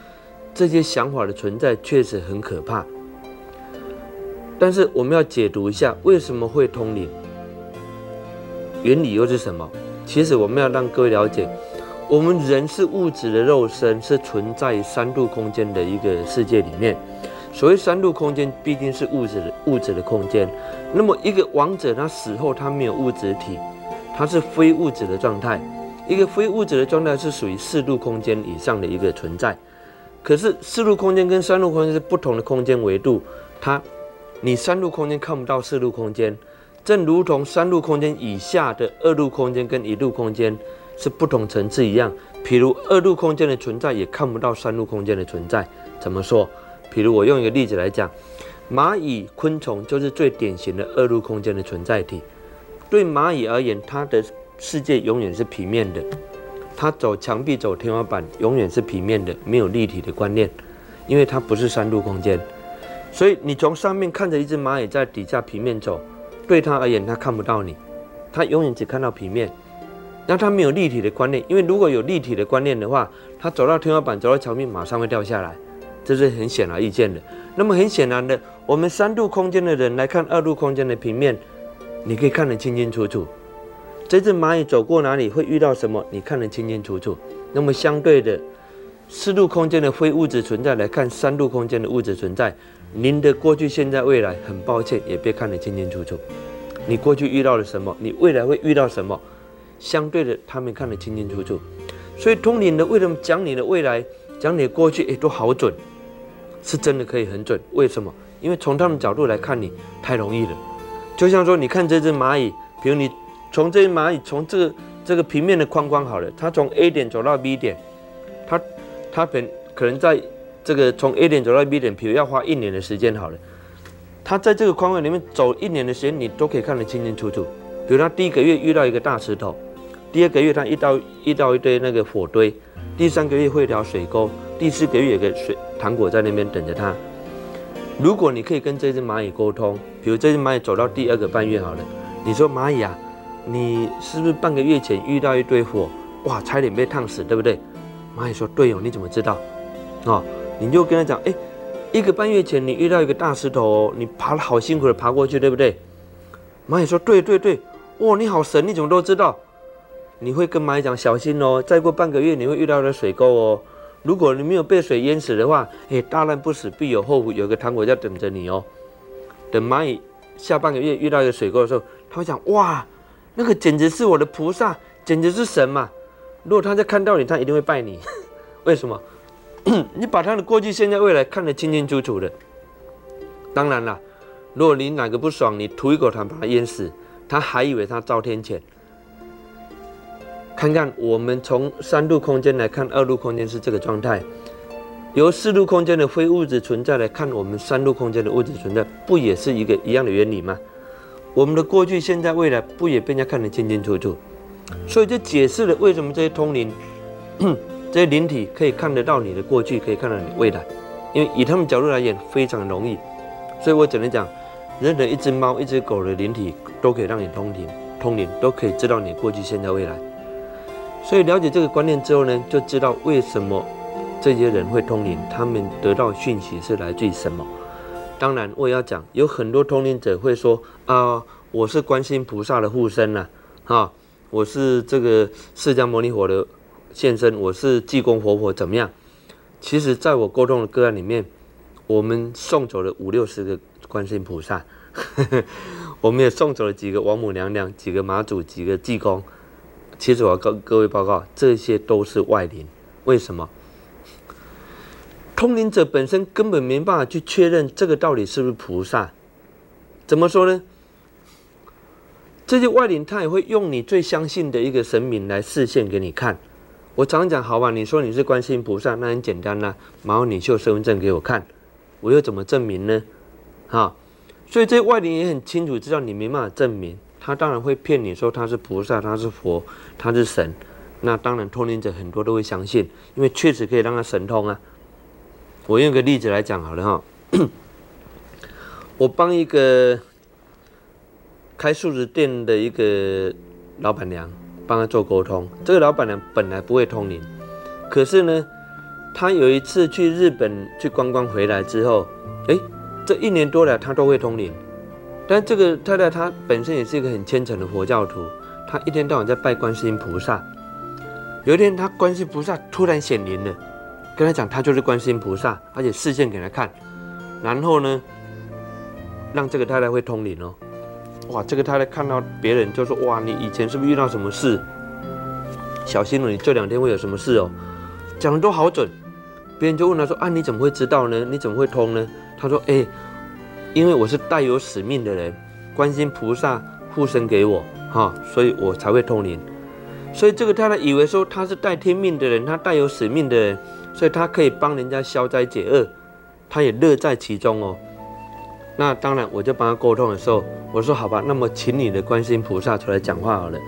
A: 这些想法的存在确实很可怕。但是我们要解读一下为什么会通灵，原理又是什么？其实我们要让各位了解。我们人是物质的肉身，是存在于三度空间的一个世界里面。所谓三度空间，毕竟是物质的物质的空间。那么一个亡者，他死后他没有物质体，他是非物质的状态。一个非物质的状态是属于四度空间以上的一个存在。可是四度空间跟三度空间是不同的空间维度，它你三度空间看不到四度空间，正如同三度空间以下的二度空间跟一度空间。是不同层次一样，譬如二度空间的存在也看不到三度空间的存在。怎么说？譬如我用一个例子来讲，蚂蚁、昆虫就是最典型的二度空间的存在体。对蚂蚁而言，它的世界永远是平面的，它走墙壁、走天花板永远是平面的，没有立体的观念，因为它不是三度空间。所以你从上面看着一只蚂蚁在底下平面走，对它而言，它看不到你，它永远只看到平面。那他没有立体的观念，因为如果有立体的观念的话，他走到天花板、走到墙壁，马上会掉下来，这是很显而易见的。那么很显然的，我们三度空间的人来看二度空间的平面，你可以看得清清楚楚。这只蚂蚁走过哪里会遇到什么，你看得清清楚楚。那么相对的，四度空间的非物质存在来看三度空间的物质存在，您的过去、现在、未来，很抱歉也别看得清清楚楚。你过去遇到了什么，你未来会遇到什么？相对的，他们看得清清楚楚，所以通灵的为什么讲你的未来，讲你的过去，哎，都好准，是真的可以很准。为什么？因为从他们角度来看你太容易了。就像说，你看这只蚂蚁，比如你从这只蚂蚁从这个这个平面的框框好了，它从 A 点走到 B 点，它它本可能在这个从 A 点走到 B 点，比如要花一年的时间好了，它在这个框框里面走一年的时间，你都可以看得清清楚楚。比如它第一个月遇到一个大石头。第二个月，它遇到遇到一堆那个火堆；第三个月会一条水沟；第四个月有个水糖果在那边等着它。如果你可以跟这只蚂蚁沟通，比如这只蚂蚁走到第二个半月好了，你说蚂蚁啊，你是不是半个月前遇到一堆火，哇，差点被烫死，对不对？蚂蚁说对哦，你怎么知道？哦，你就跟他讲，哎，一个半月前你遇到一个大石头，哦，你爬了好辛苦的爬过去，对不对？蚂蚁说对对对，哇，你好神，你怎么都知道？你会跟蚂蚁讲小心哦，再过半个月你会遇到的水沟哦。如果你没有被水淹死的话，哎，大难不死必有后福，有个糖果在等着你哦。等蚂蚁下半个月遇到一个水沟的时候，他会讲哇，那个简直是我的菩萨，简直是神嘛。如果他在看到你，他一定会拜你。为什么？你把他的过去、现在、未来看得清清楚楚的。当然了，如果你哪个不爽，你吐一口痰把他淹死，他还以为他遭天谴。看看我们从三度空间来看，二度空间是这个状态；由四度空间的非物质存在来看，我们三度空间的物质存在，不也是一个一样的原理吗？我们的过去、现在、未来，不也被人家看得清清楚楚？所以就解释了为什么这些通灵、这些灵体可以看得到你的过去，可以看到你未来，因为以他们角度来讲非常容易。所以我只能讲，任何一只猫、一只狗的灵体都可以让你通灵，通灵都可以知道你过去、现在、未来。所以了解这个观念之后呢，就知道为什么这些人会通灵，他们得到讯息是来自于什么。当然，我也要讲，有很多通灵者会说啊，我是观世菩萨的护身呐，哈，我是这个释迦牟尼佛的现身，我是济公活佛怎么样？其实，在我沟通的个案里面，我们送走了五六十个观世菩萨，我们也送走了几个王母娘娘、几个妈祖、几个济公。其实我要跟各位报告，这些都是外灵。为什么？通灵者本身根本没办法去确认这个到底是不是菩萨。怎么说呢？这些外灵他也会用你最相信的一个神明来示现给你看。我常讲，好吧，你说你是观世音菩萨，那很简单啦，麻烦你秀身份证给我看，我又怎么证明呢？哈，所以这些外灵也很清楚知道你没办法证明，他当然会骗你说他是菩萨，他是佛，他是神。那当然通灵者很多都会相信，因为确实可以让他神通啊。我用个例子来讲好了哈，我帮一个。开素食店的一个老板娘帮他做沟通。这个老板娘本来不会通灵，可是呢，她有一次去日本去观光回来之后，哎，这一年多了她都会通灵。但这个太太她本身也是一个很虔诚的佛教徒，她一天到晚在拜观世音菩萨。有一天，她观世音菩萨突然显灵了，跟他讲，他就是观世音菩萨，而且视线给他看，然后呢，让这个太太会通灵哦。哇，这个太太看到别人就说：“哇，你以前是不是遇到什么事？小心了，你这两天会有什么事哦。”讲的都好准。别人就问他说：“啊，你怎么会知道呢？你怎么会通呢？”他说：“哎，因为我是带有使命的人，观音菩萨护身给我，哈，所以我才会通灵。所以这个太太以为说他是带天命的人，他带有使命的人，所以他可以帮人家消灾解厄，他也乐在其中哦。”那当然，我就帮他沟通的时候，我说好吧，那么请你的观世音菩萨出来讲话好了。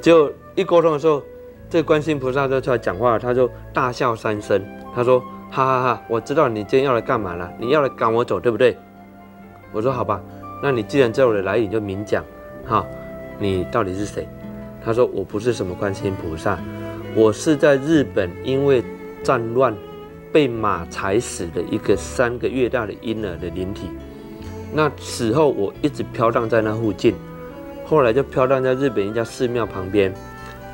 A: 结果一沟通的时候，这观世音菩萨就出来讲话，他就大笑三声，他说：哈哈哈，我知道你今天要来干嘛了，你要来赶我走，对不对？我说好吧，那你既然知道我的来你，就明讲，哈，你到底是谁？他说我不是什么观世音菩萨，我是在日本因为战乱被马踩死的一个三个月大的婴儿的灵体。那死后我一直飘荡在那附近，后来就飘荡在日本一家寺庙旁边。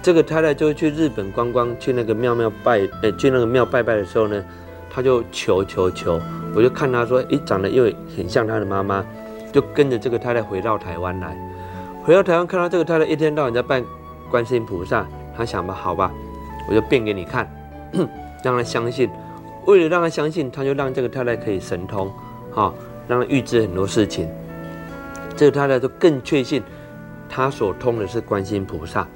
A: 这个太太就去日本观光，去那个庙庙拜，呃，去那个庙拜拜的时候呢，她就求求求，我就看她说，诶，长得又很像她的妈妈，就跟着这个太太回到台湾来。回到台湾看到这个太太一天到晚在拜观世音菩萨，她想吧，好吧，我就变给你看，让他相信。为了让他相信，他就让这个太太可以神通，哈。让他预知很多事情，这个太太就更确信他所通的是观世音菩萨。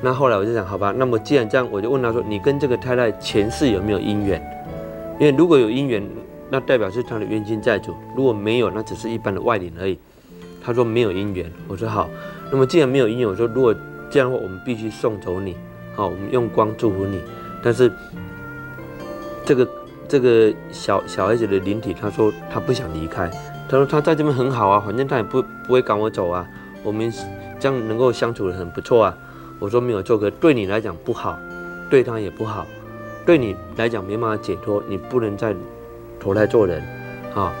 A: 那后来我就想，好吧，那么既然这样，我就问他说：“你跟这个太太前世有没有姻缘？因为如果有姻缘，那代表是他的冤亲债主；如果没有，那只是一般的外灵而已。”他说没有姻缘。我说好，那么既然没有姻缘，我说如果这样的话，我们必须送走你，好，我们用光祝福你。但是这个。这个小小孩子的灵体，他说他不想离开，他说他在这边很好啊，反正他也不不会赶我走啊，我们这样能够相处的很不错啊。我说没有做，可对你来讲不好，对他也不好，对你来讲没办法解脱，你不能再投胎做人啊，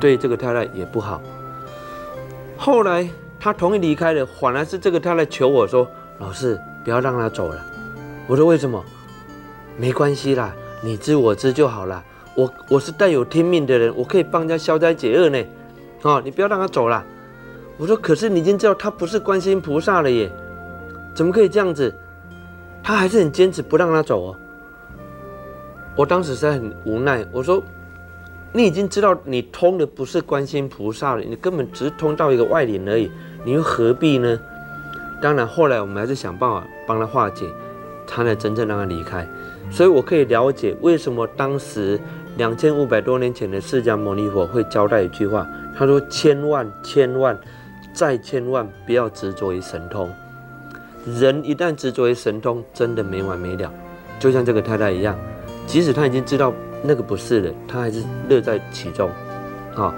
A: 对这个太太也不好。后来他同意离开了，反而是这个太太求我说：“老师不要让他走了。”我说为什么？没关系啦。你知我知就好了。我我是带有天命的人，我可以帮人家消灾解厄呢。哦，你不要让他走了。我说，可是你已经知道他不是观世音菩萨了耶，怎么可以这样子？他还是很坚持不让他走哦。我当时是很无奈，我说，你已经知道你通的不是观世音菩萨了，你根本只是通到一个外灵而已，你又何必呢？当然，后来我们还是想办法帮他化解，他才真正让他离开。所以，我可以了解为什么当时两千五百多年前的释迦牟尼佛会交代一句话，他说：“千万千万再千万不要执着于神通。人一旦执着于神通，真的没完没了。就像这个太太一样，即使他已经知道那个不是了，他还是乐在其中。啊，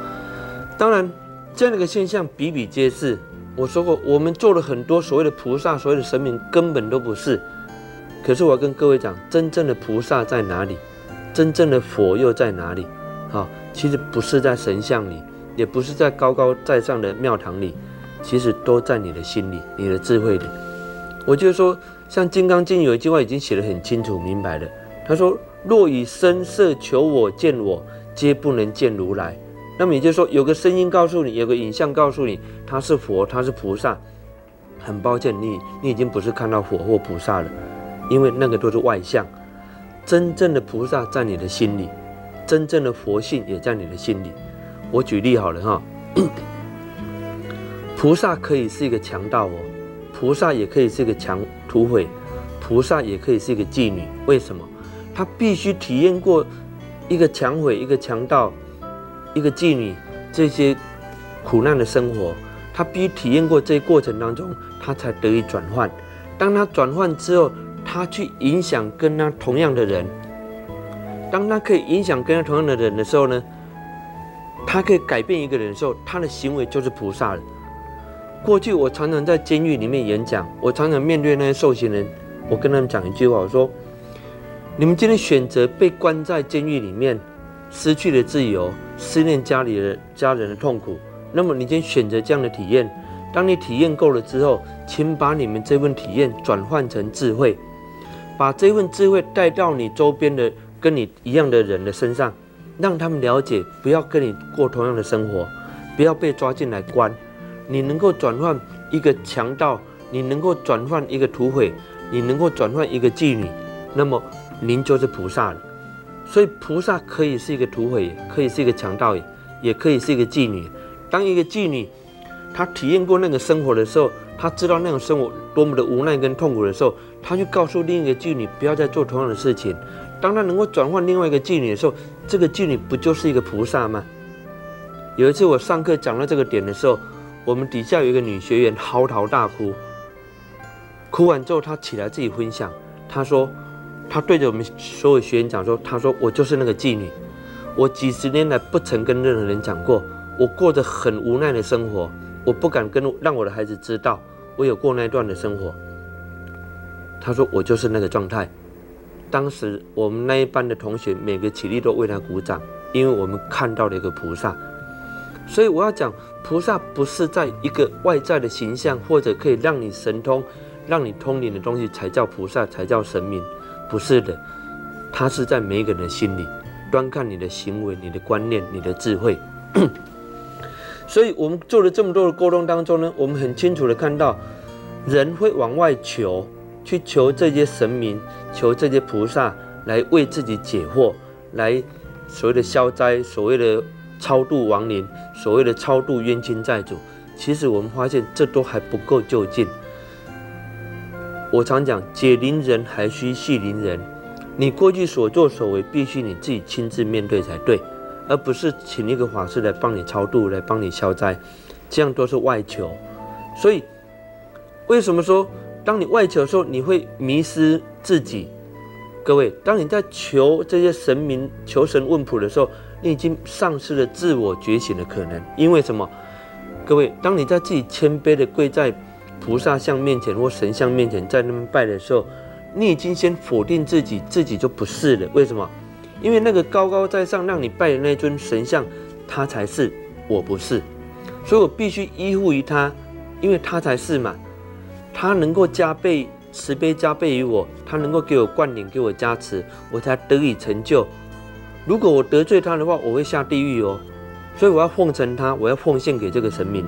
A: 当然这样的一个现象比比皆是。我说过，我们做了很多所谓的菩萨、所谓的神明，根本都不是。”可是我要跟各位讲，真正的菩萨在哪里？真正的佛又在哪里？好，其实不是在神像里，也不是在高高在上的庙堂里，其实都在你的心里，你的智慧里。我就说，像《金刚经》有一句话已经写得很清楚明白了，他说：“若以声色求我见我，皆不能见如来。”那么也就是说，有个声音告诉你，有个影像告诉你，他是佛，他是菩萨。很抱歉，你你已经不是看到佛或菩萨了，因为那个都是外相。真正的菩萨在你的心里，真正的佛性也在你的心里。我举例好了哈，菩萨可以是一个强盗哦，菩萨也可以是一个强土匪，菩萨也可以是一个妓女。为什么？他必须体验过一个强匪、一个强盗、一个妓女这些苦难的生活，他必须体验过这些过程当中，他才得以转换。当他转换之后，他去影响跟他同样的人，当他可以影响跟他同样的人的时候呢，他可以改变一个人的时候，他的行为就是菩萨了。过去我常常在监狱里面演讲，我常常面对那些受刑人，我跟他们讲一句话，我说：你们今天选择被关在监狱里面，失去了自由，思念家里的家人的痛苦，那么你今天选择这样的体验，当你体验够了之后，请把你们这份体验转换成智慧。把这份智慧带到你周边的跟你一样的人的身上，让他们了解，不要跟你过同样的生活，不要被抓进来关。你能够转换一个强盗，你能够转换一个土匪，你能够转换一个妓女，那么您就是菩萨了。所以菩萨可以是一个土匪，可以是一个强盗，也可以是一个妓女。当一个妓女，她体验过那个生活的时候。她知道那种生活多么的无奈跟痛苦的时候，他就告诉另一个妓女不要再做同样的事情。当他能够转换另外一个妓女的时候，这个妓女不就是一个菩萨吗？有一次我上课讲到这个点的时候，我们底下有一个女学员嚎啕大哭，哭完之后她起来自己分享，她说她对着我们所有学员讲说，她说我就是那个妓女，我几十年来不曾跟任何人讲过，我过着很无奈的生活。我不敢跟让我的孩子知道我有过那段的生活。他说我就是那个状态。当时我们那一班的同学每个起立都为他鼓掌，因为我们看到了一个菩萨。所以我要讲，菩萨不是在一个外在的形象或者可以让你神通、让你通灵的东西才叫菩萨，才叫神明，不是的。他是在每一个人的心里，端看你的行为、你的观念、你的智慧。所以，我们做了这么多的沟通当中呢，我们很清楚的看到，人会往外求，去求这些神明，求这些菩萨来为自己解惑，来所谓的消灾，所谓的超度亡灵，所谓的超度冤亲债主。其实我们发现，这都还不够就近。我常讲，解铃人还需系铃人，你过去所作所为，必须你自己亲自面对才对。而不是请一个法师来帮你超度，来帮你消灾，这样都是外求。所以，为什么说当你外求的时候，你会迷失自己？各位，当你在求这些神明、求神问卜的时候，你已经丧失了自我觉醒的可能。因为什么？各位，当你在自己谦卑的跪在菩萨像面前或神像面前，在那边拜的时候，你已经先否定自己，自己就不是了。为什么？因为那个高高在上让你拜的那尊神像，他才是，我不是，所以我必须依附于他，因为他才是嘛，他能够加倍慈悲加倍于我，他能够给我灌顶给我加持，我才得以成就。如果我得罪他的话，我会下地狱哦，所以我要奉承他，我要奉献给这个神明。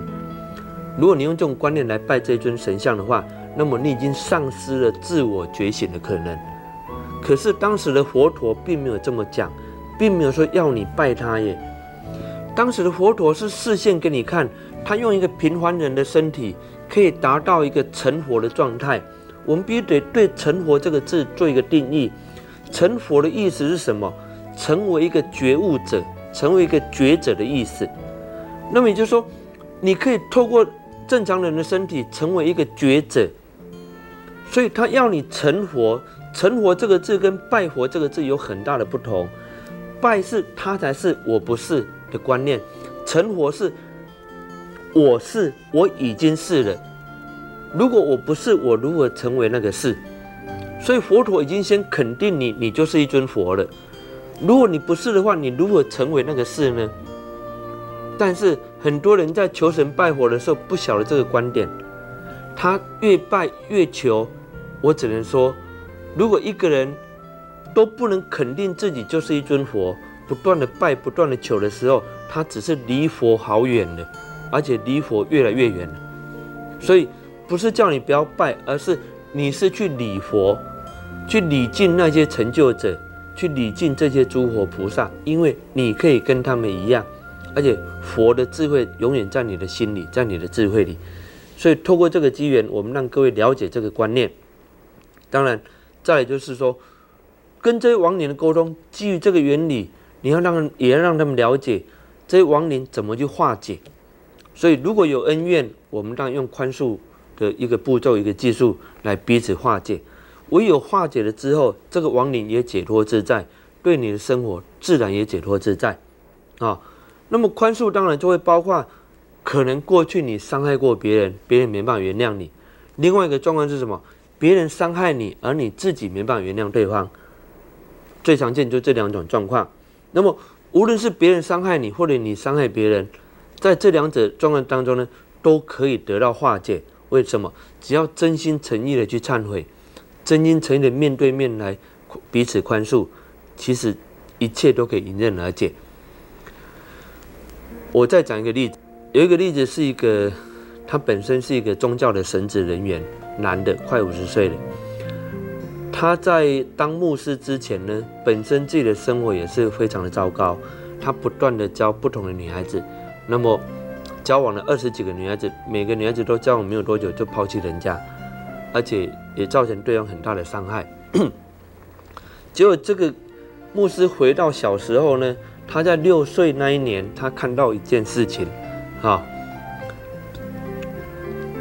A: 如果你用这种观念来拜这尊神像的话，那么你已经丧失了自我觉醒的可能。可是当时的佛陀并没有这么讲，并没有说要你拜他耶。当时的佛陀是示现给你看，他用一个平凡人的身体可以达到一个成佛的状态。我们必须得对“成佛”这个字做一个定义。成佛的意思是什么？成为一个觉悟者，成为一个觉者的意思。那么也就是说，你可以透过正常人的身体成为一个觉者。所以他要你成佛。成佛这个字跟拜佛这个字有很大的不同，拜是他才是我不是的观念，成佛是我是我已经是了。如果我不是，我如何成为那个是？所以佛陀已经先肯定你，你就是一尊佛了。如果你不是的话，你如何成为那个是呢？但是很多人在求神拜佛的时候不晓得这个观点，他越拜越求，我只能说。如果一个人都不能肯定自己就是一尊佛，不断的拜、不断的求的时候，他只是离佛好远了，而且离佛越来越远了。所以不是叫你不要拜，而是你是去礼佛，去礼敬那些成就者，去礼敬这些诸佛菩萨，因为你可以跟他们一样，而且佛的智慧永远在你的心里，在你的智慧里。所以透过这个机缘，我们让各位了解这个观念。当然，再来就是说，跟这些亡灵的沟通，基于这个原理，你要让也要让他们了解这些亡灵怎么去化解。所以如果有恩怨，我们当然用宽恕。的一个步骤，一个技术来彼此化解。唯有化解了之后，这个亡灵也解脱自在，对你的生活自然也解脱自在啊。那么宽恕当然就会包括，可能过去你伤害过别人，别人没办法原谅你。另外一个状况是什么？别人伤害你，而你自己没办法原谅对方。最常见就这两种状况。那么无论是别人伤害你，或者你伤害别人，在这两者状况当中呢，都可以得到化解。为什么？只要真心诚意的去忏悔，真心诚意的面对面来彼此宽恕，其实一切都可以迎刃而解。我再讲一个例子，有一个例子是一个，他本身是一个宗教的神职人员，男的，快五十岁了。他在当牧师之前呢，本身自己的生活也是非常的糟糕，他不断的教不同的女孩子，那么。交往了二十几个女孩子，每个女孩子都交往没有多久就抛弃人家，而且也造成对方很大的伤害。结果这个牧师回到小时候呢，他在六岁那一年，他看到一件事情，哈，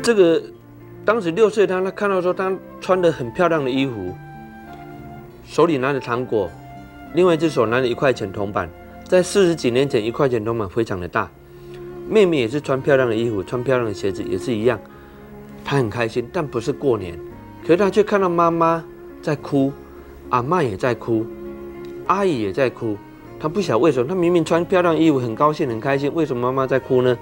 A: 这个当时六岁他他看到说他穿的很漂亮的衣服，手里拿着糖果，另外一只手拿着一块钱铜板，在四十几年前一块钱铜板非常的大。妹妹也是穿漂亮的衣服，穿漂亮的鞋子，也是一样。她很开心，但不是过年。可是她却看到妈妈在哭，阿妈也在哭，阿姨也在哭。她不晓为什么，她明明穿漂亮衣服，很高兴，很开心，为什么妈妈在哭呢？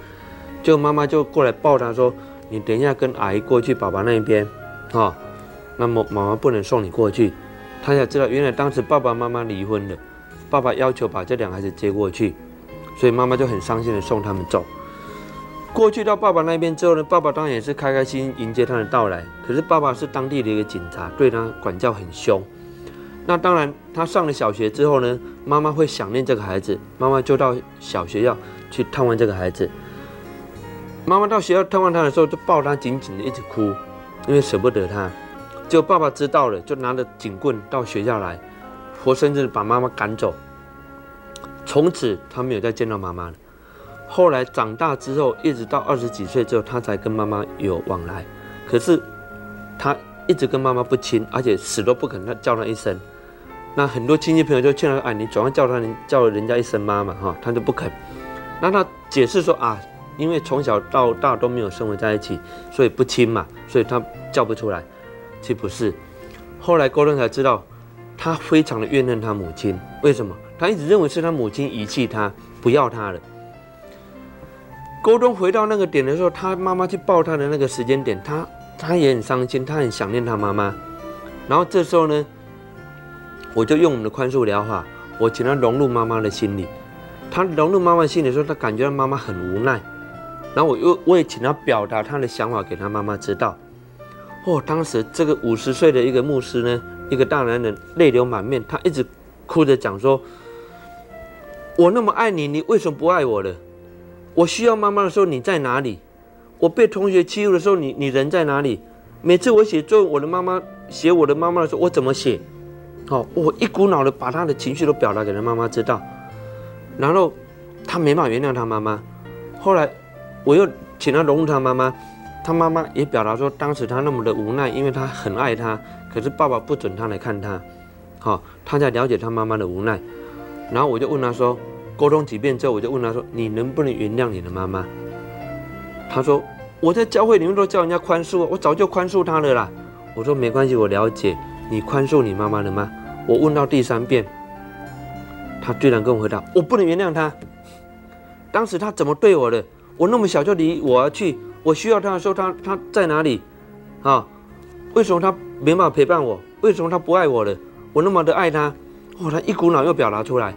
A: 就妈妈就过来抱她说：“你等一下跟阿姨过去爸爸那边，哈。那么妈妈不能送你过去。”她才知道，原来当时爸爸妈妈离婚了，爸爸要求把这两个孩子接过去。所以妈妈就很伤心的送他们走。过去到爸爸那边之后呢，爸爸当然也是开开心迎接他的到来。可是爸爸是当地的一个警察，对他管教很凶。那当然，他上了小学之后呢，妈妈会想念这个孩子，妈妈就到小学校去探望这个孩子。妈妈到学校探望他的时候，就抱他紧紧的一直哭，因为舍不得他。就爸爸知道了，就拿着警棍到学校来，活生生的把妈妈赶走。从此他没有再见到妈妈了。后来长大之后，一直到二十几岁之后，他才跟妈妈有往来。可是他一直跟妈妈不亲，而且死都不肯他叫她一声。那很多亲戚朋友就劝他：“哎，你总要叫他叫人家一声妈妈哈。”他就不肯。那他解释说：“啊，因为从小到大都没有生活在一起，所以不亲嘛，所以他叫不出来。”其实不是。后来沟通才知道，他非常的怨恨他母亲。为什么？他一直认为是他母亲遗弃他，不要他了。沟通回到那个点的时候，他妈妈去抱他的那个时间点，他他也很伤心，他很想念他妈妈。然后这时候呢，我就用我们的宽恕疗法，我请他融入妈妈的心里。他融入妈妈心里的时候，他感觉到妈妈很无奈。然后我又我也请他表达他的想法给他妈妈知道。哦，当时这个五十岁的一个牧师呢，一个大男人，泪流满面，他一直哭着讲说。我那么爱你，你为什么不爱我了？我需要妈妈的时候你在哪里？我被同学欺负的时候你你人在哪里？每次我写作文，我的妈妈写我的妈妈的时候，我怎么写？好，我一股脑的把他的情绪都表达给他妈妈知道，然后他没办法原谅他妈妈。后来我又请他融入他妈妈，他妈妈也表达说，当时他那么的无奈，因为他很爱他，可是爸爸不准他来看他。好，他在了解他妈妈的无奈。然后我就问他说，沟通几遍之后，我就问他说，你能不能原谅你的妈妈？他说，我在教会里面都叫人家宽恕，我早就宽恕他了啦。我说没关系，我了解，你宽恕你妈妈了吗？我问到第三遍，他居然跟我回答，我不能原谅他。当时他怎么对我的？我那么小就离我而去，我需要他的时候，他他在哪里？啊？为什么他没办法陪伴我？为什么他不爱我了？我那么的爱他。哦，他一股脑又表达出来，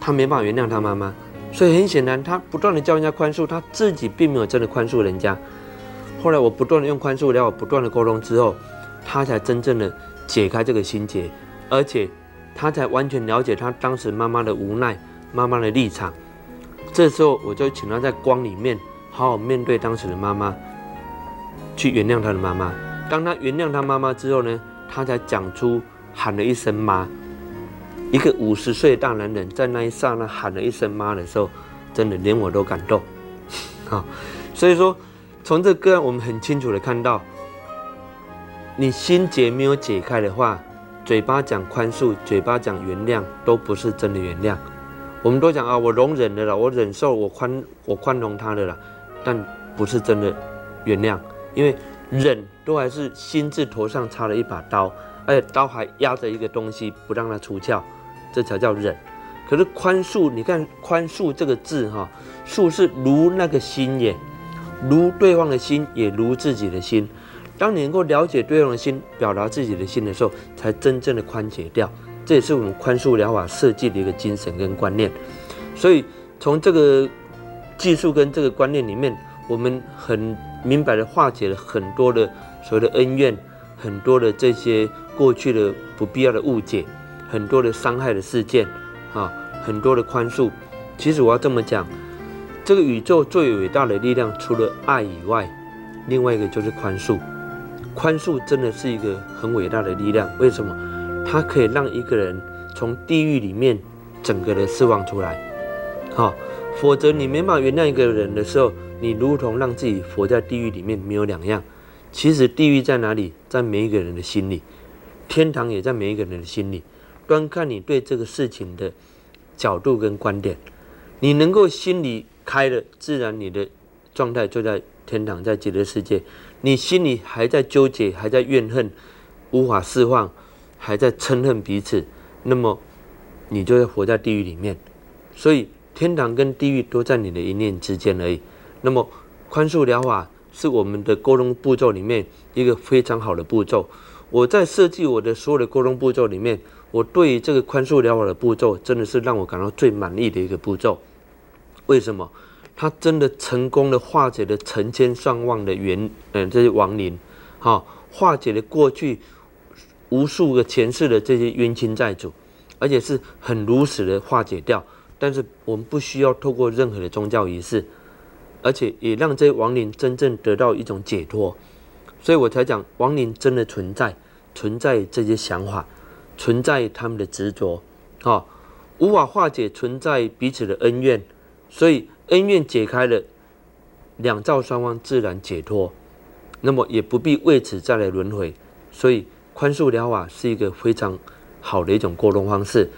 A: 他没办法原谅他妈妈，所以很显然，他不断的叫人家宽恕，他自己并没有真的宽恕人家。后来我不断的用宽恕疗法，不断的沟通之后，他才真正的解开这个心结，而且他才完全了解他当时妈妈的无奈，妈妈的立场。这时候我就请他在光里面好好面对当时的妈妈，去原谅他的妈妈。当他原谅他妈妈之后呢，他才讲出喊了一声妈。一个五十岁大男人在那一刹那喊了一声妈的时候，真的连我都感动。好，所以说从这个我们很清楚的看到，你心结没有解开的话，嘴巴讲宽恕，嘴巴讲原谅，都不是真的原谅。我们都讲啊，我容忍的了，我忍受，我宽，我宽容他的了，但不是真的原谅，因为忍都还是心字头上插了一把刀，而且刀还压着一个东西不让它出鞘，这才叫忍。可是宽恕，你看宽恕这个字哈，恕是如那个心也，如对方的心，也如自己的心。当你能够了解对方的心，表达自己的心的时候，才真正的宽解掉。这也是我们宽恕疗法设计的一个精神跟观念，所以从这个技术跟这个观念里面，我们很明白的化解了很多的所谓的恩怨，很多的这些过去的不必要的误解，很多的伤害的事件，啊，很多的宽恕。其实我要这么讲，这个宇宙最伟大的力量，除了爱以外，另外一个就是宽恕。宽恕真的是一个很伟大的力量，为什么？它可以让一个人从地狱里面整个的释放出来，好，否则你没办法原谅一个人的时候，你如同让自己活在地狱里面没有两样。其实地狱在哪里？在每一个人的心里，天堂也在每一个人的心里，端看你对这个事情的角度跟观点。你能够心里开了，自然你的状态就在天堂，在极乐世界。你心里还在纠结，还在怨恨，无法释放。还在嗔恨彼此，那么你就会活在地狱里面。所以天堂跟地狱都在你的一念之间而已。那么宽恕疗法是我们的沟通步骤里面一个非常好的步骤。我在设计我的所有的沟通步骤里面，我对于这个宽恕疗法的步骤真的是让我感到最满意的一个步骤。为什么？它真的成功的化解了成千上万的冤，嗯，这些亡灵，好，化解了过去。无数个前世的这些冤亲债主，而且是很如实的化解掉。但是我们不需要透过任何的宗教仪式，而且也让这些亡灵真正得到一种解脱。所以我才讲，亡灵真的存在，存在这些想法，存在他们的执着，啊，无法化解，存在彼此的恩怨。所以恩怨解开了，两造双方自然解脱，那么也不必为此再来轮回。所以。宽恕疗法是一个非常好的一种沟通方式。